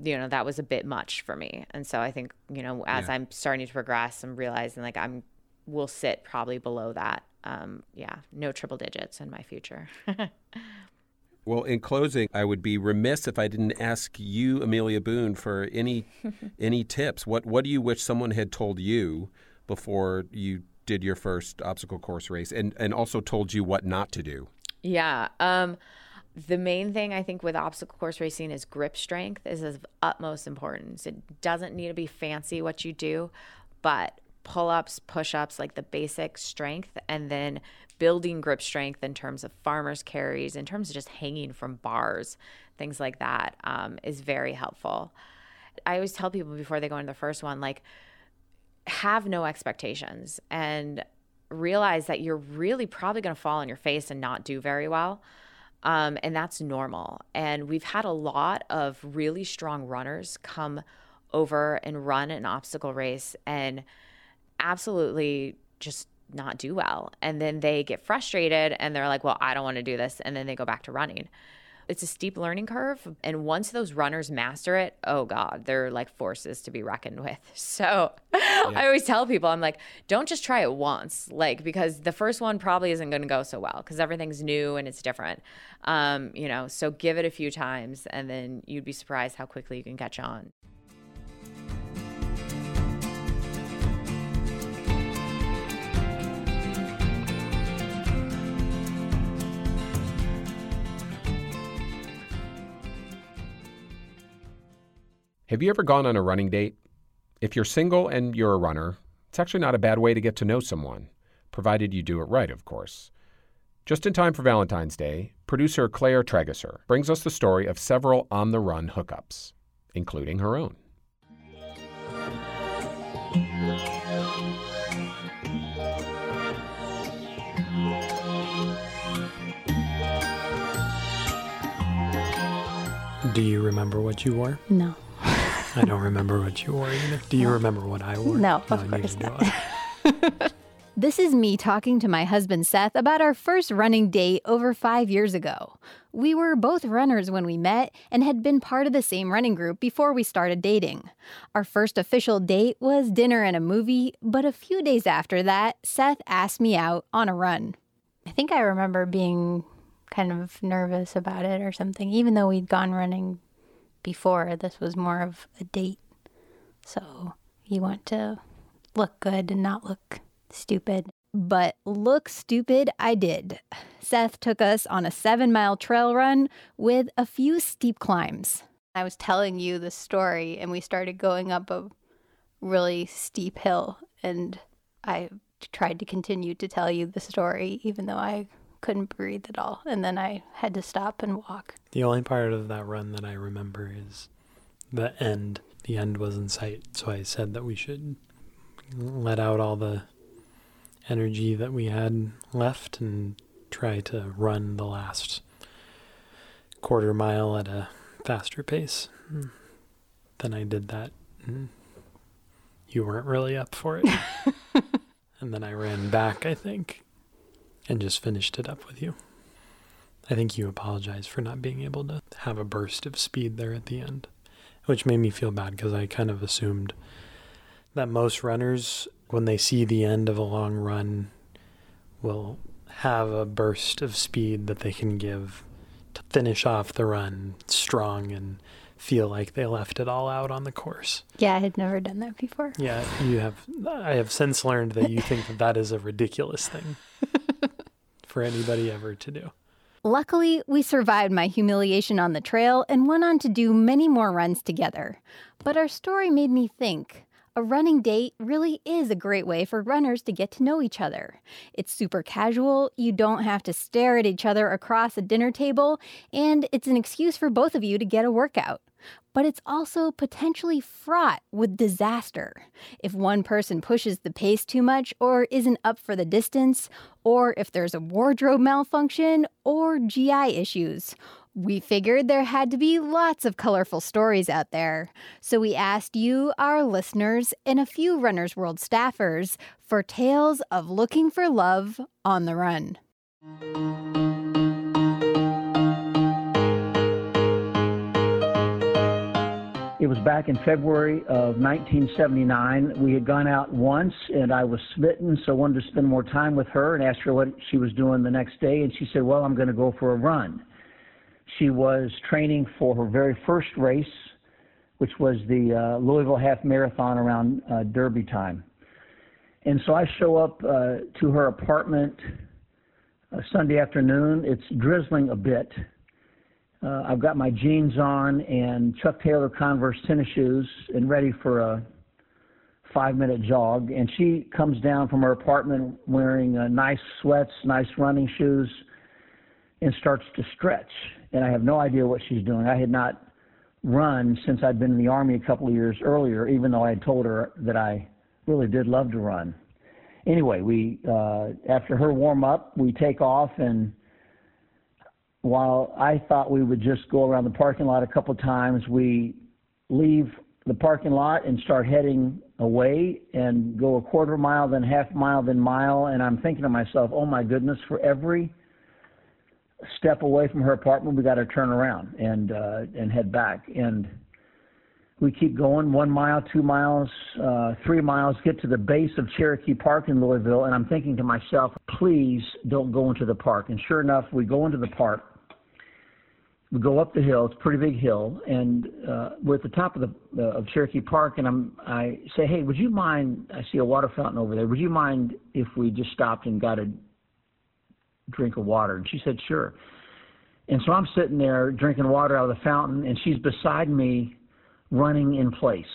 you know that was a bit much for me and so i think you know as Yeah. i'm starting to progress i'm realizing like i'm will sit probably below that um yeah no triple digits in my future *laughs* Well, in closing, I would be remiss if I didn't ask you, Amelia Boone, for any *laughs* any tips. What what do you wish someone had told you before you did your first obstacle course race, and and also told you what not to do? yeah um the main thing i think with obstacle course racing is grip strength is of utmost importance it doesn't need to be fancy what you do but pull-ups push-ups like the basic strength and then building grip strength in terms of farmers carries in terms of just hanging from bars things like that um, is very helpful i always tell people before they go into the first one like have no expectations and realize that you're really probably going to fall on your face and not do very well um, and that's normal. And we've had a lot of really strong runners come over and run an obstacle race and absolutely just not do well. And then they get frustrated and they're like, well, I don't want to do this. And then they go back to running. It's a steep learning curve. And once those runners master it, oh God, they're like forces to be reckoned with. *laughs* So yeah. I always tell people, I'm like, don't just try it once, like, because the first one probably isn't going to go so well because everything's new and it's different. Um, you know, so give it a few times and then you'd be surprised how quickly you can catch on. Have you ever gone on a running date? If you're single and you're a runner, it's actually not a bad way to get to know someone, provided you do it right, of course. Just in time for Valentine's Day, producer Claire Trageser brings us the story of several on the run hookups, including her own. Do you remember what you wore? No. I don't remember what you wore either. Do you remember what I wore? No, of no, course not. *laughs* this is me talking to my husband Seth about our first running date over five years ago. We were both runners when we met and had been part of the same running group before we started dating. Our first official date was dinner and a movie, but a few days after that, Seth asked me out on a run. I think I remember being kind of nervous about it or something, even though we'd gone running before. This was more of a date. So you want to look good and not look stupid. But look stupid, I did. Seth took us on a seven mile trail run with a few steep climbs. I was telling you the story, and we started going up a really steep hill, and I tried to continue to tell you the story, even though I couldn't breathe at all. And then I had to stop and walk. The only part of that run that I remember is the end. The end was in sight. So I said that we should let out all the energy that we had left and try to run the last quarter mile at a faster pace. Then I did that. You weren't really up for it. *laughs* and then I ran back, I think, and just finished it up with you. I think you apologized for not being able to have a burst of speed there at the end, which made me feel bad because I kind of assumed that most runners, when they see the end of a long run, will have a burst of speed that they can give to finish off the run strong and feel like they left it all out on the course. Yeah, I had never done that before. Yeah, you have. I have since learned that you think that that is a ridiculous thing *laughs* for anybody ever to do. Luckily, we survived my humiliation on the trail and went on to do many more runs together. But our story made me think a running date really is a great way for runners to get to know each other. It's super casual, you don't have to stare at each other across a dinner table, and it's an excuse for both of you to get a workout but it's also potentially fraught with disaster. If one person pushes the pace too much or isn't up for the distance, or if there's a wardrobe malfunction or GI issues. We figured there had to be lots of colorful stories out there. So we asked you, our listeners, and a few Runner's World staffers for tales of looking for love on the run. It was back in February of 1979. We had gone out once, and I was smitten, so I wanted to spend more time with her and asked her what she was doing the next day. And she said, Well, I'm going to go for a run. She was training for her very first race, which was the uh, Louisville Half Marathon around uh, Derby time. And so I show up uh, to her apartment uh, Sunday afternoon. It's drizzling a bit uh, I've got my jeans on and Chuck Taylor Converse tennis shoes and ready for a five minute jog. And she comes down from her apartment wearing uh, nice sweats, nice running shoes, and starts to stretch. And I have no idea what she's doing. I had not run since I'd been in the Army a couple of years earlier, even though I had told her that I really did love to run. Anyway, we uh, after her warm up, we take off and while I thought we would just go around the parking lot a couple times, we leave the parking lot and start heading away and go a quarter mile, then half mile, then mile. And I'm thinking to myself, oh my goodness, for every step away from her apartment, we got to turn around and uh, and head back. And we keep going one mile, two miles, uh, three miles, get to the base of Cherokee Park in Louisville, and I'm thinking to myself, please don't go into the park. And sure enough, we go into the park. We go up the hill. It's a pretty big hill, and uh, we're at the top of the uh, of Cherokee Park. And I'm I say, hey, would you mind? I see a water fountain over there. Would you mind if we just stopped and got a drink of water? And she said, sure. And so I'm sitting there drinking water out of the fountain, and she's beside me running in place,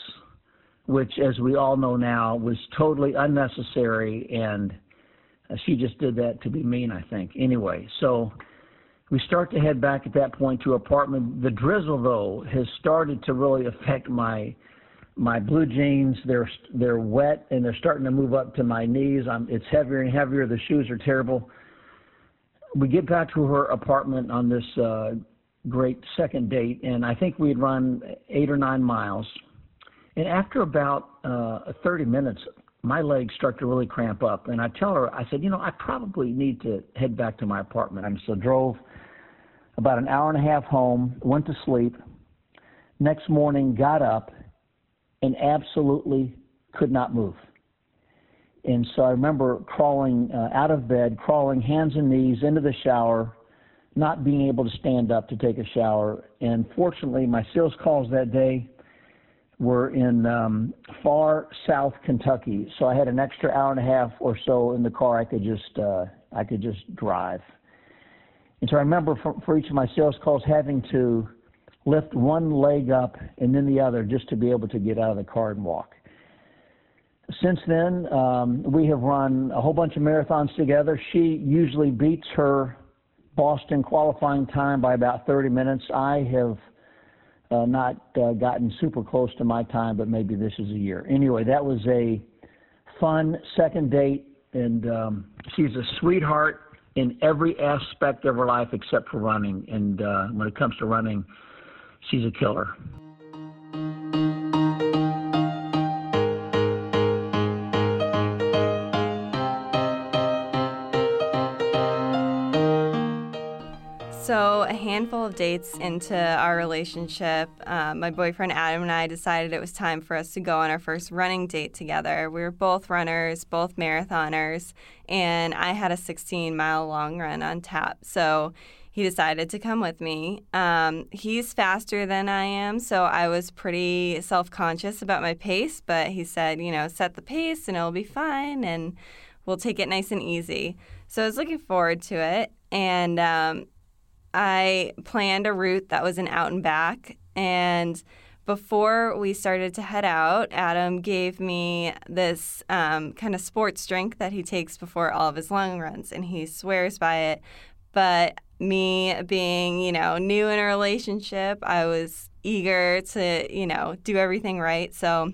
which, as we all know now, was totally unnecessary. And uh, she just did that to be mean, I think. Anyway, so we start to head back at that point to apartment. The drizzle, though, has started to really affect my my blue jeans. They're they're wet and they're starting to move up to my knees. I'm, it's heavier and heavier. The shoes are terrible. We get back to her apartment on this uh, great second date, and I think we'd run eight or nine miles. And after about uh, 30 minutes, my legs start to really cramp up. And I tell her, I said, you know, I probably need to head back to my apartment. I so drove about an hour and a half home, went to sleep. Next morning, got up, and absolutely could not move. And so I remember crawling uh, out of bed, crawling hands and knees into the shower, not being able to stand up to take a shower. And fortunately, my sales calls that day were in um, far south Kentucky, so I had an extra hour and a half or so in the car. I could just uh, I could just drive. And so I remember for, for each of my sales calls having to lift one leg up and then the other just to be able to get out of the car and walk. Since then, um, we have run a whole bunch of marathons together. She usually beats her Boston qualifying time by about 30 minutes. I have uh, not uh, gotten super close to my time, but maybe this is a year. Anyway, that was a fun second date, and um, she's a sweetheart in every aspect of her life except for running. And uh, when it comes to running, she's a killer. A handful of dates into our relationship, um, my boyfriend Adam and I decided it was time for us to go on our first running date together. We were both runners, both marathoners, and I had a 16 mile long run on tap. So, he decided to come with me. Um, he's faster than I am, so I was pretty self conscious about my pace, but he said, you know, set the pace and it'll be fine and we'll take it nice and easy. So I was looking forward to it. And um, I planned a route that was an out and back. And before we started to head out, Adam gave me this um, kind of sports drink that he takes before all of his long runs, and he swears by it. But me being, you know, new in a relationship, I was eager to, you know, do everything right. So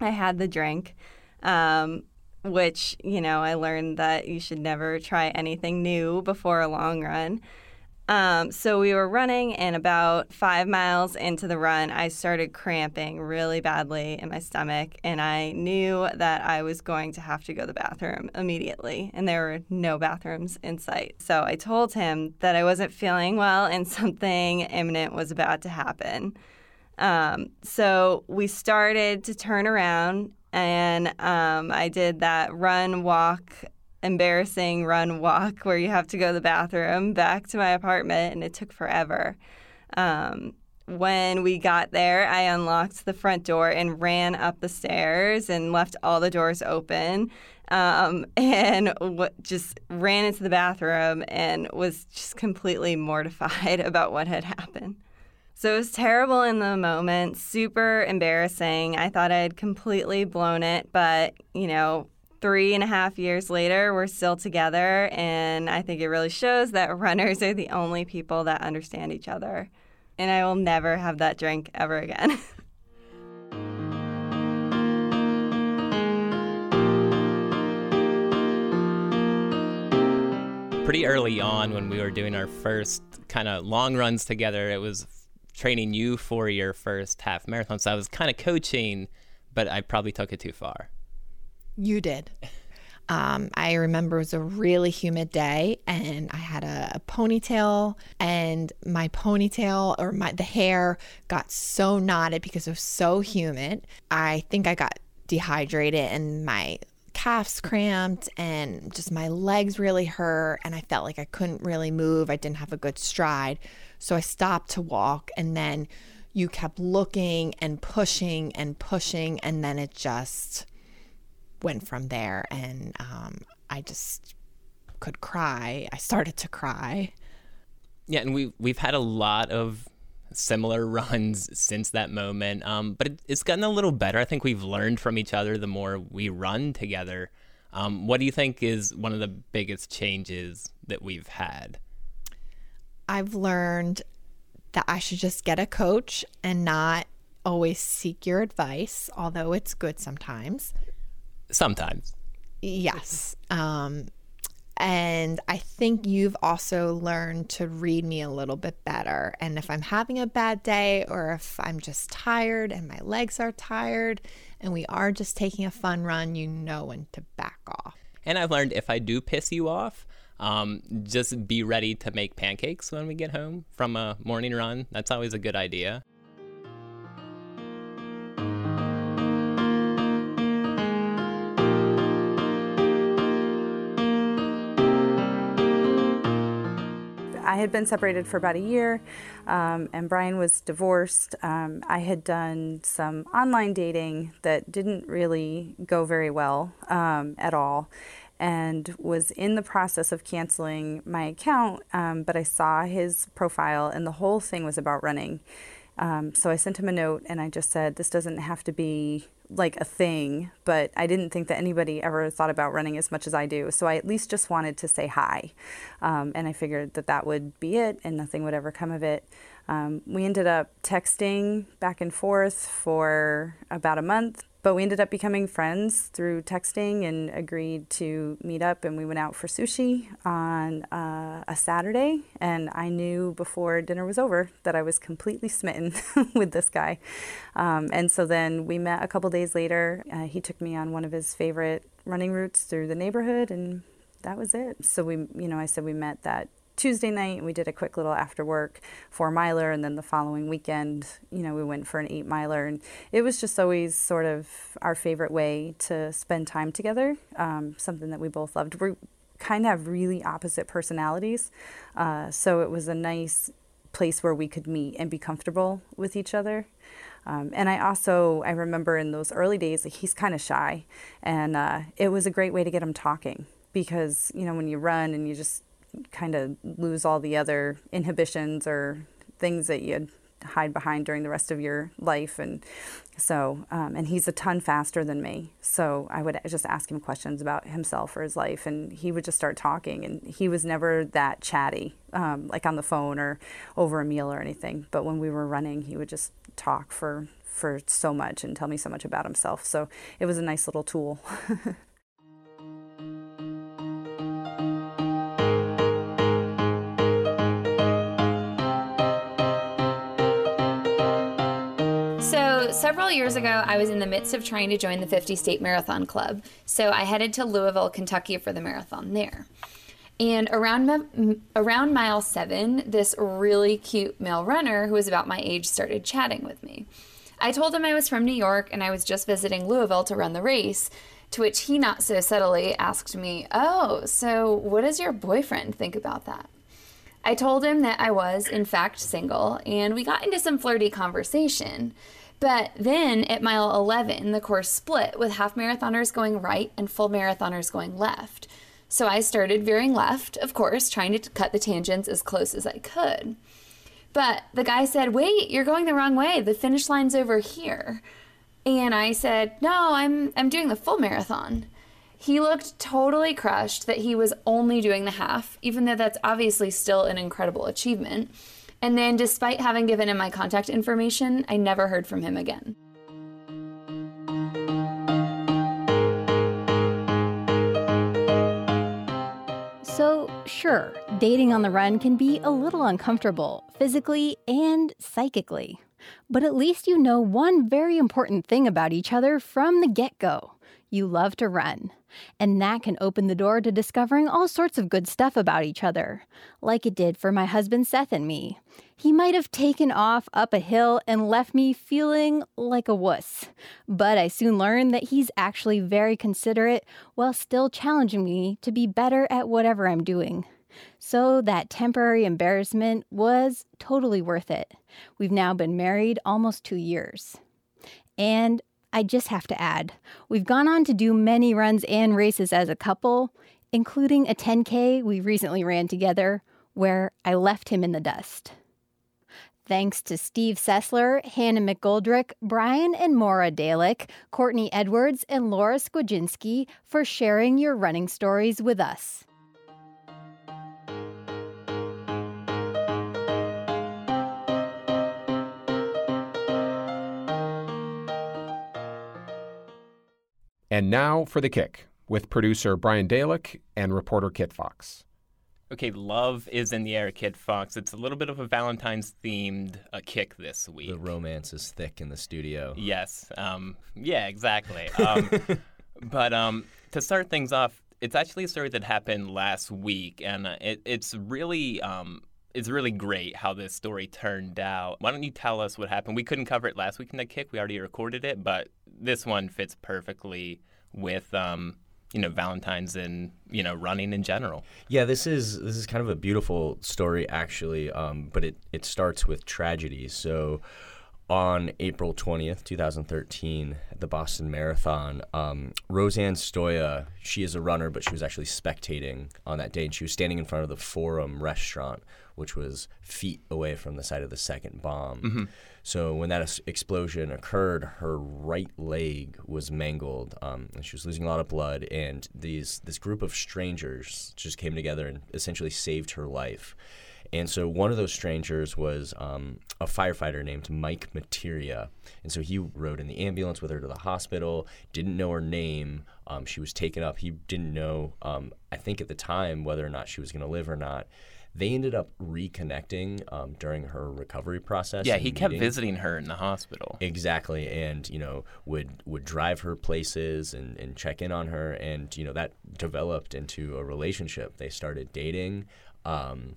I had the drink, um, which, you know, I learned that you should never try anything new before a long run. Um, so we were running, and about five miles into the run, I started cramping really badly in my stomach, and I knew that I was going to have to go to the bathroom immediately, and there were no bathrooms in sight. So I told him that I wasn't feeling well and *laughs* something imminent was about to happen. Um, so we started to turn around, and um, I did that run, walk, embarrassing run walk where you have to go to the bathroom back to my apartment, and it took forever. Um, when we got there, I unlocked the front door and ran up the stairs and left all the doors open. Um, *laughs* and w- just ran into the bathroom and was just completely mortified *laughs* about what had happened. So it was terrible in the moment, super embarrassing. I thought I had completely blown it, but you know, three and a half years later, we're still together. And I think it really shows that *laughs* runners are the only people that understand each other. And I will never have that drink ever again. *laughs* Pretty early on, when we were doing our first kind of long runs together, it was training you for your first half marathon. So I was kind of coaching, but I probably took it too far. You did. Um, I remember it was a really humid day, and I had a, a, ponytail, and my ponytail or my the hair got so knotted because it was so humid. I think I got dehydrated, and my calves cramped, and just my legs really hurt, and I felt like I couldn't really move. I didn't have a good stride, so I stopped to walk, and then you kept looking and pushing and pushing, and then it just went from there. And um, I just could cry. I started to cry. Yeah, and we we've had a lot of similar *laughs* runs since that moment. Um, but it, it's gotten a little better. I think we've learned from each other the more we run together. Um, what do you think is one of the biggest changes that we've had? I've learned that I should just get a coach and not always seek your advice, although it's good sometimes. Sometimes. Yes. Um, and I think you've also learned to read me a little bit better. And if I'm having a bad day or if I'm just tired and my legs are tired and we are just taking a fun run, you know when to back off. And I've learned if I do piss you off, um, just be ready to make pancakes when we get home from a morning run. That's always a good idea. I had been separated for about a year, um, and Brian was divorced. Um, I had done some online dating that didn't really go very well um, at all, and was in the process of canceling my account. Um, but I saw his profile, and the whole thing was about running. Um, so I sent him a note, and I just said, "This doesn't have to be like a thing, but I didn't think that anybody ever thought about running as much as I do. So I at least just wanted to say hi. Um, and I figured that that would be it and nothing would ever come of it. Um, we ended up texting back and forth for about a month. But we ended up becoming friends through texting and agreed to meet up. And we went out for sushi on uh, a Saturday. And I knew before dinner was over that I was completely smitten *laughs* with this guy. Um, and so then we met a couple days later. Uh, he took me on one of his favorite running routes through the neighborhood. And that was it. So we, you know, I said we met that Tuesday night, we did a quick little after work four miler, and then the following weekend, you know, we went for an eight miler, and it was just always sort of our favorite way to spend time together. Um, something that we both loved. We kind of have really opposite personalities, uh, so it was a nice place where we could meet and be comfortable with each other. Um, and I also I remember in those early days he's kind of shy, and uh, it was a great way to get him talking because you know when you run and you just kind of lose all the other inhibitions or things that you hide behind during the rest of your life. And so um, and he's a ton faster than me. So i would just ask him questions about himself or his life and he would just start talking. And he was never that chatty um, like on the phone or over a meal or anything. But when we were running he would just talk for for so much and tell me so much about himself. So it was a nice little tool *laughs* several years ago, I was in the midst of trying to join the 50 State Marathon Club, so I headed to Louisville, Kentucky for the marathon there. And around around mile seven, this really cute male runner who was about my age started chatting with me. I told him I was from New York and I was just visiting Louisville to run the race. To which he not so subtly asked me, "Oh, so what does your boyfriend think about that?" I told him that I was, in fact, single, and we got into some flirty conversation. But then at mile 11, the course split with half marathoners going right and full marathoners going left. So I started veering left, of course, trying to cut the tangents as close as I could. But the guy said, "Wait, you're going the wrong way. The finish line's over here." And I said, "No, I'm I'm doing the full marathon." He looked totally crushed that he was only doing the half, even though that's obviously still an incredible achievement. And then, despite having given him my contact information, I never heard from him again. So, sure, dating on the run can be a little uncomfortable, physically and psychically. But at least you know one very important thing about each other from the get go you love to run. And that can open the door to discovering all sorts of good stuff about each other, like it did for my husband Seth and me. He might have taken off up a hill and left me feeling like a wuss, but I soon learned that he's actually very considerate while still challenging me to be better at whatever I'm doing. So that temporary embarrassment was totally worth it. We've now been married almost two years. And I just have to add, we've gone on to do many runs and races as a couple, including a 10K we recently ran together where I left him in the dust. Thanks to Steve Sessler, Hannah McGoldrick, Brian and Maura Dalick, Courtney Edwards, and Laura Skwadzinski for sharing your running stories with us. And now for the kick with producer Brian Dalek and reporter Kit Fox. Okay, love is in the air, Kit Fox. It's a little bit of a Valentine's themed uh, kick this week. The romance is thick in the studio. Yes. Um, yeah, exactly. Um, *laughs* but um, to start things off, it's actually a story that happened last week, and uh, it, it's really um, it's really great how this story turned out. Why don't you tell us what happened? We couldn't cover it last week in the kick. We already recorded it, but this one fits perfectly with um, you know Valentine's and you know running in general. Yeah, this is this is kind of a beautiful story actually, um, but it it starts with tragedy. So. On April 20th, 2013, at the Boston Marathon, um, Roseann Sdoia, she is a runner, but she was actually spectating on that day, and she was standing in front of the Forum restaurant, which was feet away from the site of the second bomb. Mhm. So when that es- explosion occurred, her right leg was mangled, um, and she was losing a lot of blood. And these this group of strangers just came together and essentially saved her life. And so one of those strangers was um, a firefighter named Mike Materia. And so he rode in the ambulance with her to the hospital, didn't know her name. Um, she was taken up. He didn't know, um, I think at the time, whether or not she was going to live or not. They ended up reconnecting um, during her recovery process. Yeah, he kept visiting her in the hospital. Exactly, and you know would would drive her places and, and check in on her, and you know that developed into a relationship. They started dating, um,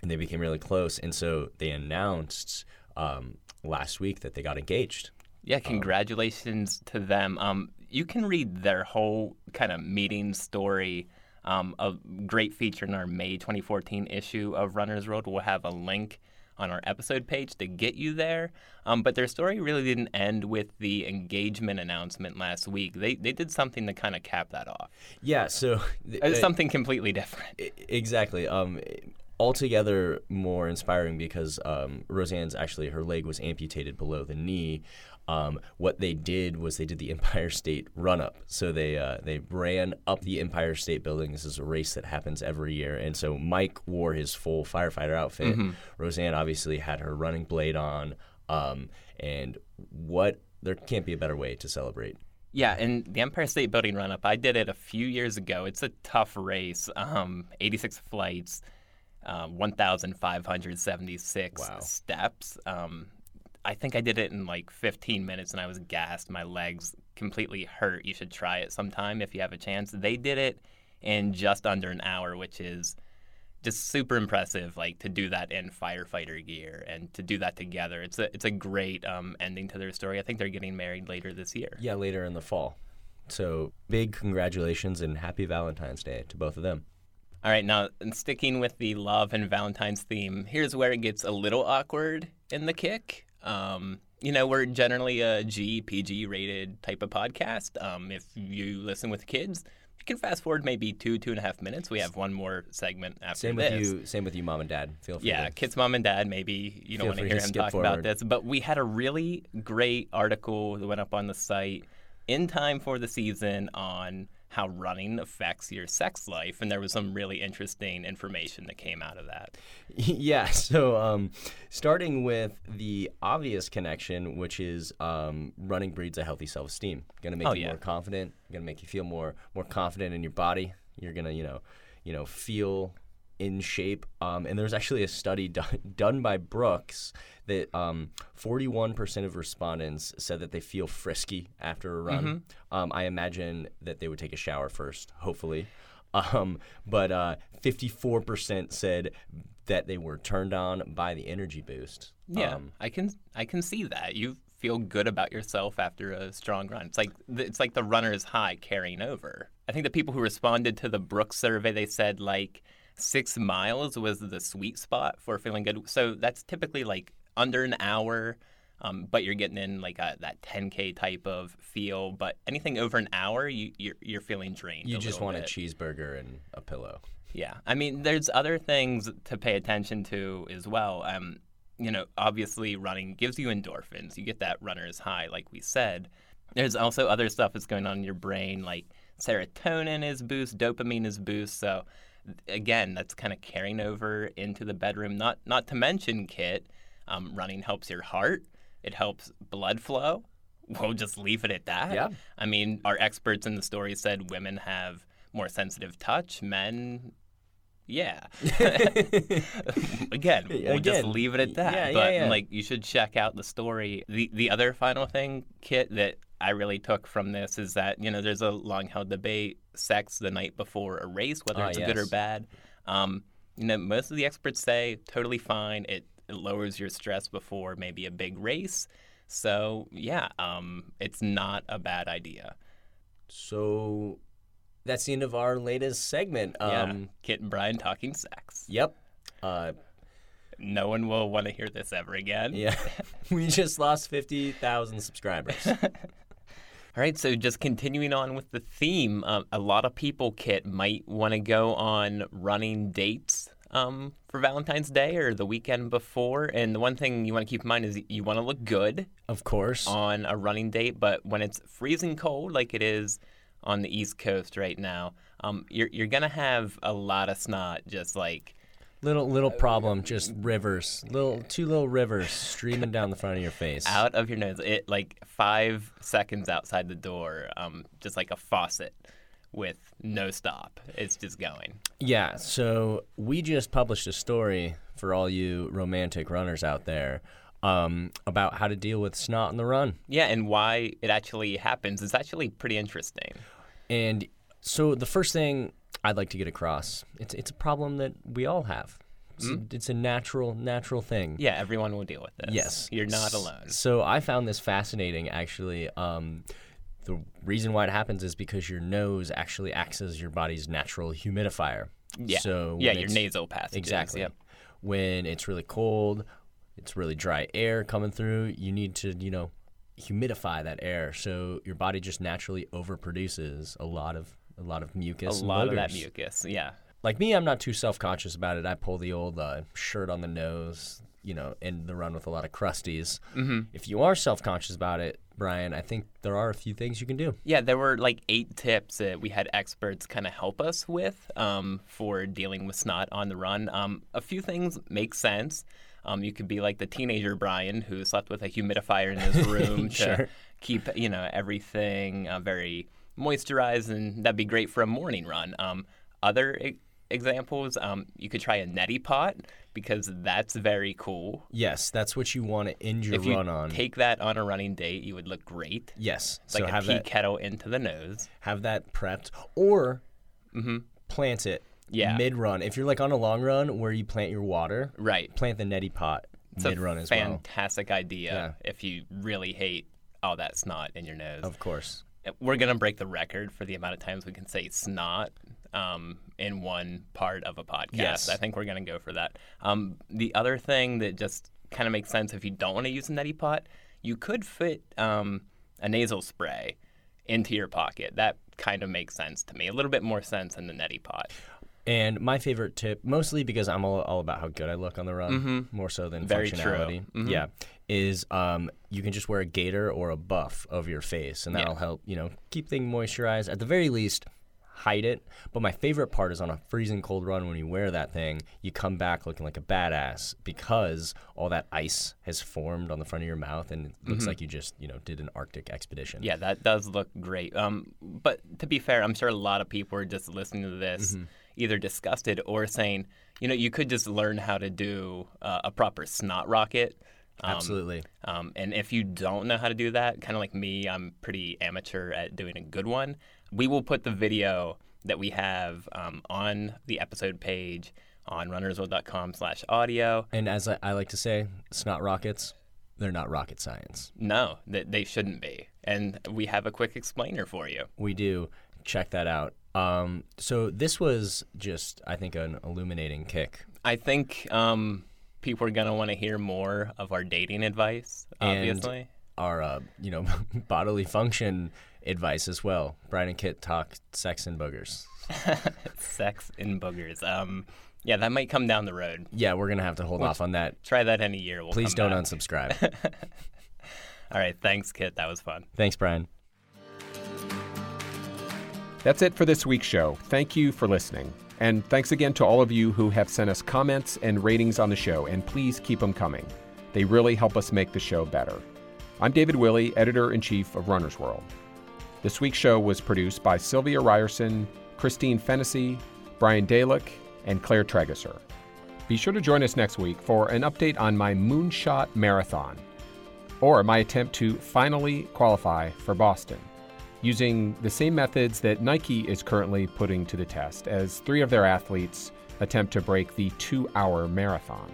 and they became really close. And so they announced um, last week that they got engaged. Yeah, congratulations to them. Um, you can read their whole kind of meeting story. Um, a great feature in our May 2014 issue of Runner's World. We'll have a link on our episode page to get you there. Um, but their story really didn't end with the engagement announcement last week. They they did something to kind of cap that off. Yeah, so *laughs* Uh, something completely different. Exactly. Um, altogether more inspiring because um, Roseann's actually her leg was amputated below the knee. Um, what they did was they did the Empire State Run Up. So they uh, they ran up the Empire State Building. This is a race that happens every year, and so Mike wore his full firefighter outfit. Mhm. Roseann obviously had her running blade on. Um, and what there can't be a better way to celebrate. Yeah, and the Empire State Building run up, I did it a few years ago. It's a tough race. Um, 86 flights, uh, 1,576 steps. Um, I think I did it in like 15 minutes and I was gassed. My legs completely hurt. You should try it sometime if you have a chance. They did it in just under an hour, which is just super impressive like to do that in firefighter gear and to do that together it's a it's a great um, ending to their story i think they're getting married later this year Yeah, later in the fall. So big congratulations and happy Valentine's Day to both of them. all right now sticking with the love and valentine's theme here's where it gets a little awkward in the kick um, you know we're generally a g pg rated type of podcast um, if you listen with kids you can fast forward maybe two two and a half minutes we have one more segment after Same this with you. Same with you, mom and dad. Feel free. Yeah, to- Kit's mom and dad. Maybe you don't want to hear to him talk about this, but we had a really great article that went up on the site in time for the season on how running affects your sex life, and there was some really interesting information that came out of that. *laughs* yeah. So, um, starting with the obvious connection, which is um, running breeds a healthy self-esteem. Going to make Oh, you yeah. more confident. Going to make you feel more more confident in your body. You're gonna, you know, you know, feel in shape. Um, and there's actually a study *laughs* done, done by Brooks that um, 41% of respondents said that they feel frisky after a run. Mhm. Um, I imagine that they would take a shower first, hopefully. *laughs* Um, but uh, 54% said that they were turned on by the energy boost. Yeah, Um, I can I can see that. You feel good about yourself after a strong run. It's like it's like the runner's high carrying over. I think the people who responded to the Brooks survey they said like 6 miles was the sweet spot for feeling good. So that's typically like under an hour um, but you're getting in like a, that 10k type of feel. But anything over an hour, you you're, you're feeling drained. you just want a cheeseburger and a pillow. Yeah, I mean, there's other things to pay attention to as well. Um, you know, obviously, running gives you endorphins. You get that runner's high, like we said. There's also other stuff that's going on in your brain, like serotonin is boost, dopamine is boost. So, again, that's kind of carrying over into the bedroom. Not not to mention, Kit, um, running helps your heart. It helps blood flow. We'll just leave it at that. Yeah. I mean, our experts in the story said women have more sensitive touch. Men, yeah. *laughs* Again, we'll just leave it at that. yeah, yeah, but yeah. like, you should check out the story. The the other final thing, Kit, that I really took from this is that you know there's a long held debate: sex the night before a race, whether Ah, it's good or bad. Um, you know, most of the experts say totally fine. It, it lowers your stress before maybe a big race. So yeah, um, it's not a bad idea. So that's the end of our latest segment. yeah, Um, Kit and Brian talking sex. Yep. Uh, No one will want to hear this ever again. yeah. *laughs* we just lost 50,000 subscribers. *laughs* All right, so just continuing on with the theme, um, a lot of people, Kit, might want to go on running dates um, for Valentine's Day or the weekend before. And the one thing you want to keep in mind is you want to look good of course. on a running date, but when it's freezing cold, like it is on the East Coast right now, um, you're, you're going to have a lot of snot just like. Little little problem, just rivers, little two little rivers streaming down the front of your face. out of your nose. It like five seconds outside the door, um, just like a faucet with no stop. It's just going. Yeah, so we just published a story for all you romantic runners out there um, about how to deal with snot on the run. Yeah, and why it actually happens is actually pretty interesting. And so the first thing I'd like to get across, it's it's a problem that we all have. It's, a, it's a natural natural thing. Yeah, everyone will deal with this. Yes. You're not alone. So I found this fascinating actually. Um, the reason why it happens is because your nose actually acts as your body's natural humidifier. Yeah. So yeah, your nasal passages. Exactly. Yep. When it's really cold, it's really dry air coming through, you need to, you know, humidify that air so your body just naturally overproduces a lot of a lot of mucus. A lot of that mucus. Yeah. Like me, I'm not too self-conscious about it. I pull the old uh, shirt on the nose, you know, in the run with a lot of crusties. Mm-hmm. If you are self-conscious about it, Brian, I think there are a few things you can do. Yeah, there were like eight tips that we had experts kind of help us with um, for dealing with snot on the run. Um, a few things make sense. Um, you could be like the teenager Brian who slept with a humidifier in his *laughs* room to keep you know everything uh, very moisturized, and that'd be great for a morning run. Um, other e- examples, um, you could try a neti pot because that's very cool. Yes, that's what you want to end your if you run on. take that on a running date, you would look great. yes, It's so like a have pea that kettle into the nose. have that prepped or Mm-hmm. plant it Yeah. mid run. If you're like on a long run where you plant your water, Right. plant the neti pot It's mid run a as well. fantastic idea if you really hate all that snot in your nose. Of course. We're going to break the record for the amount of times we can say snot um, in one part of a podcast. Yes. I think we're going to go for that. Um, the other thing that just kind of makes sense if you don't want to use a neti pot, you could fit um, a nasal spray into your pocket. That kind of makes sense to me. A little bit more sense than the neti pot. And my favorite tip, mostly because I'm all, all about how good I look on the run, Mhm. more so than Very functionality. Mhm. Yeah, is um, you can just wear a gaiter or a buff over your face, and that'll help you know keep things moisturized. At the very least, hide it. But my favorite part is on a freezing cold run when you wear that thing, you come back looking like a badass because all that ice has formed on the front of your mouth, and it looks Mhm. like you just you know did an Arctic expedition. Yeah, that does look great. Um, but to be fair, I'm sure a lot of people are just listening to this. Mhm. Either disgusted or saying, you know, you could just learn how to do uh, a proper snot rocket. Um, Absolutely. Um, and if you don't know how to do that, kind of like me, I'm pretty amateur at doing a good one. We will put the video that we have um, on the episode page on runnersworld.com slash audio. And as I, I like to say, snot rockets, they're not rocket science. No, they, they shouldn't be. And we have a quick explainer for you. We do. Check that out. Um, so this was just, I think, an illuminating kick. I think um, people are going to want to hear more of our dating advice, obviously. And our, uh, you know, *laughs* bodily function advice as well. Brian and Kit talk sex and boogers. *laughs* sex and boogers. Um, yeah, that might come down the road. Yeah, we're gonna have to hold We'll off on that. Try that in a year. We'll Please don't back. unsubscribe. *laughs* All right, thanks, Kit. That was fun. Thanks, Brian. That's it for this week's show. Thank you for listening. And thanks again to all of you who have sent us comments and ratings on the show, and please keep them coming. They really help us make the show better. I'm David Willey, editor in chief of Runner's World. This week's show was produced by Sylvia Ryerson, Christine Fennessy, Brian Dalek, and Claire Trageser. Be sure to join us next week for an update on my Moonshot Marathon, or my attempt to finally qualify for Boston using the same methods that Nike is currently putting to the test as three of their athletes attempt to break the two hour marathon.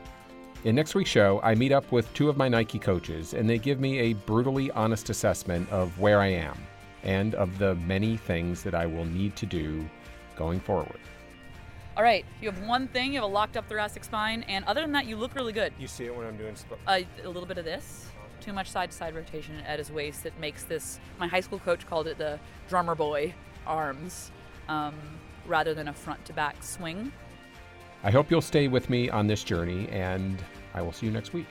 In next week's show, I meet up with two of my Nike coaches and they give me a brutally honest assessment of where I am and of the many things that I will need to do going forward. All right, you have one thing, you have a locked up thoracic spine, and other than that, you look really good. You see it when I'm doing stuff. Uh, a little bit of this, too much side to side rotation at his waist that makes this. My high school coach called it the drummer boy arms um, rather than a front to back swing. I hope you'll stay with me on this journey, and I will see you next week.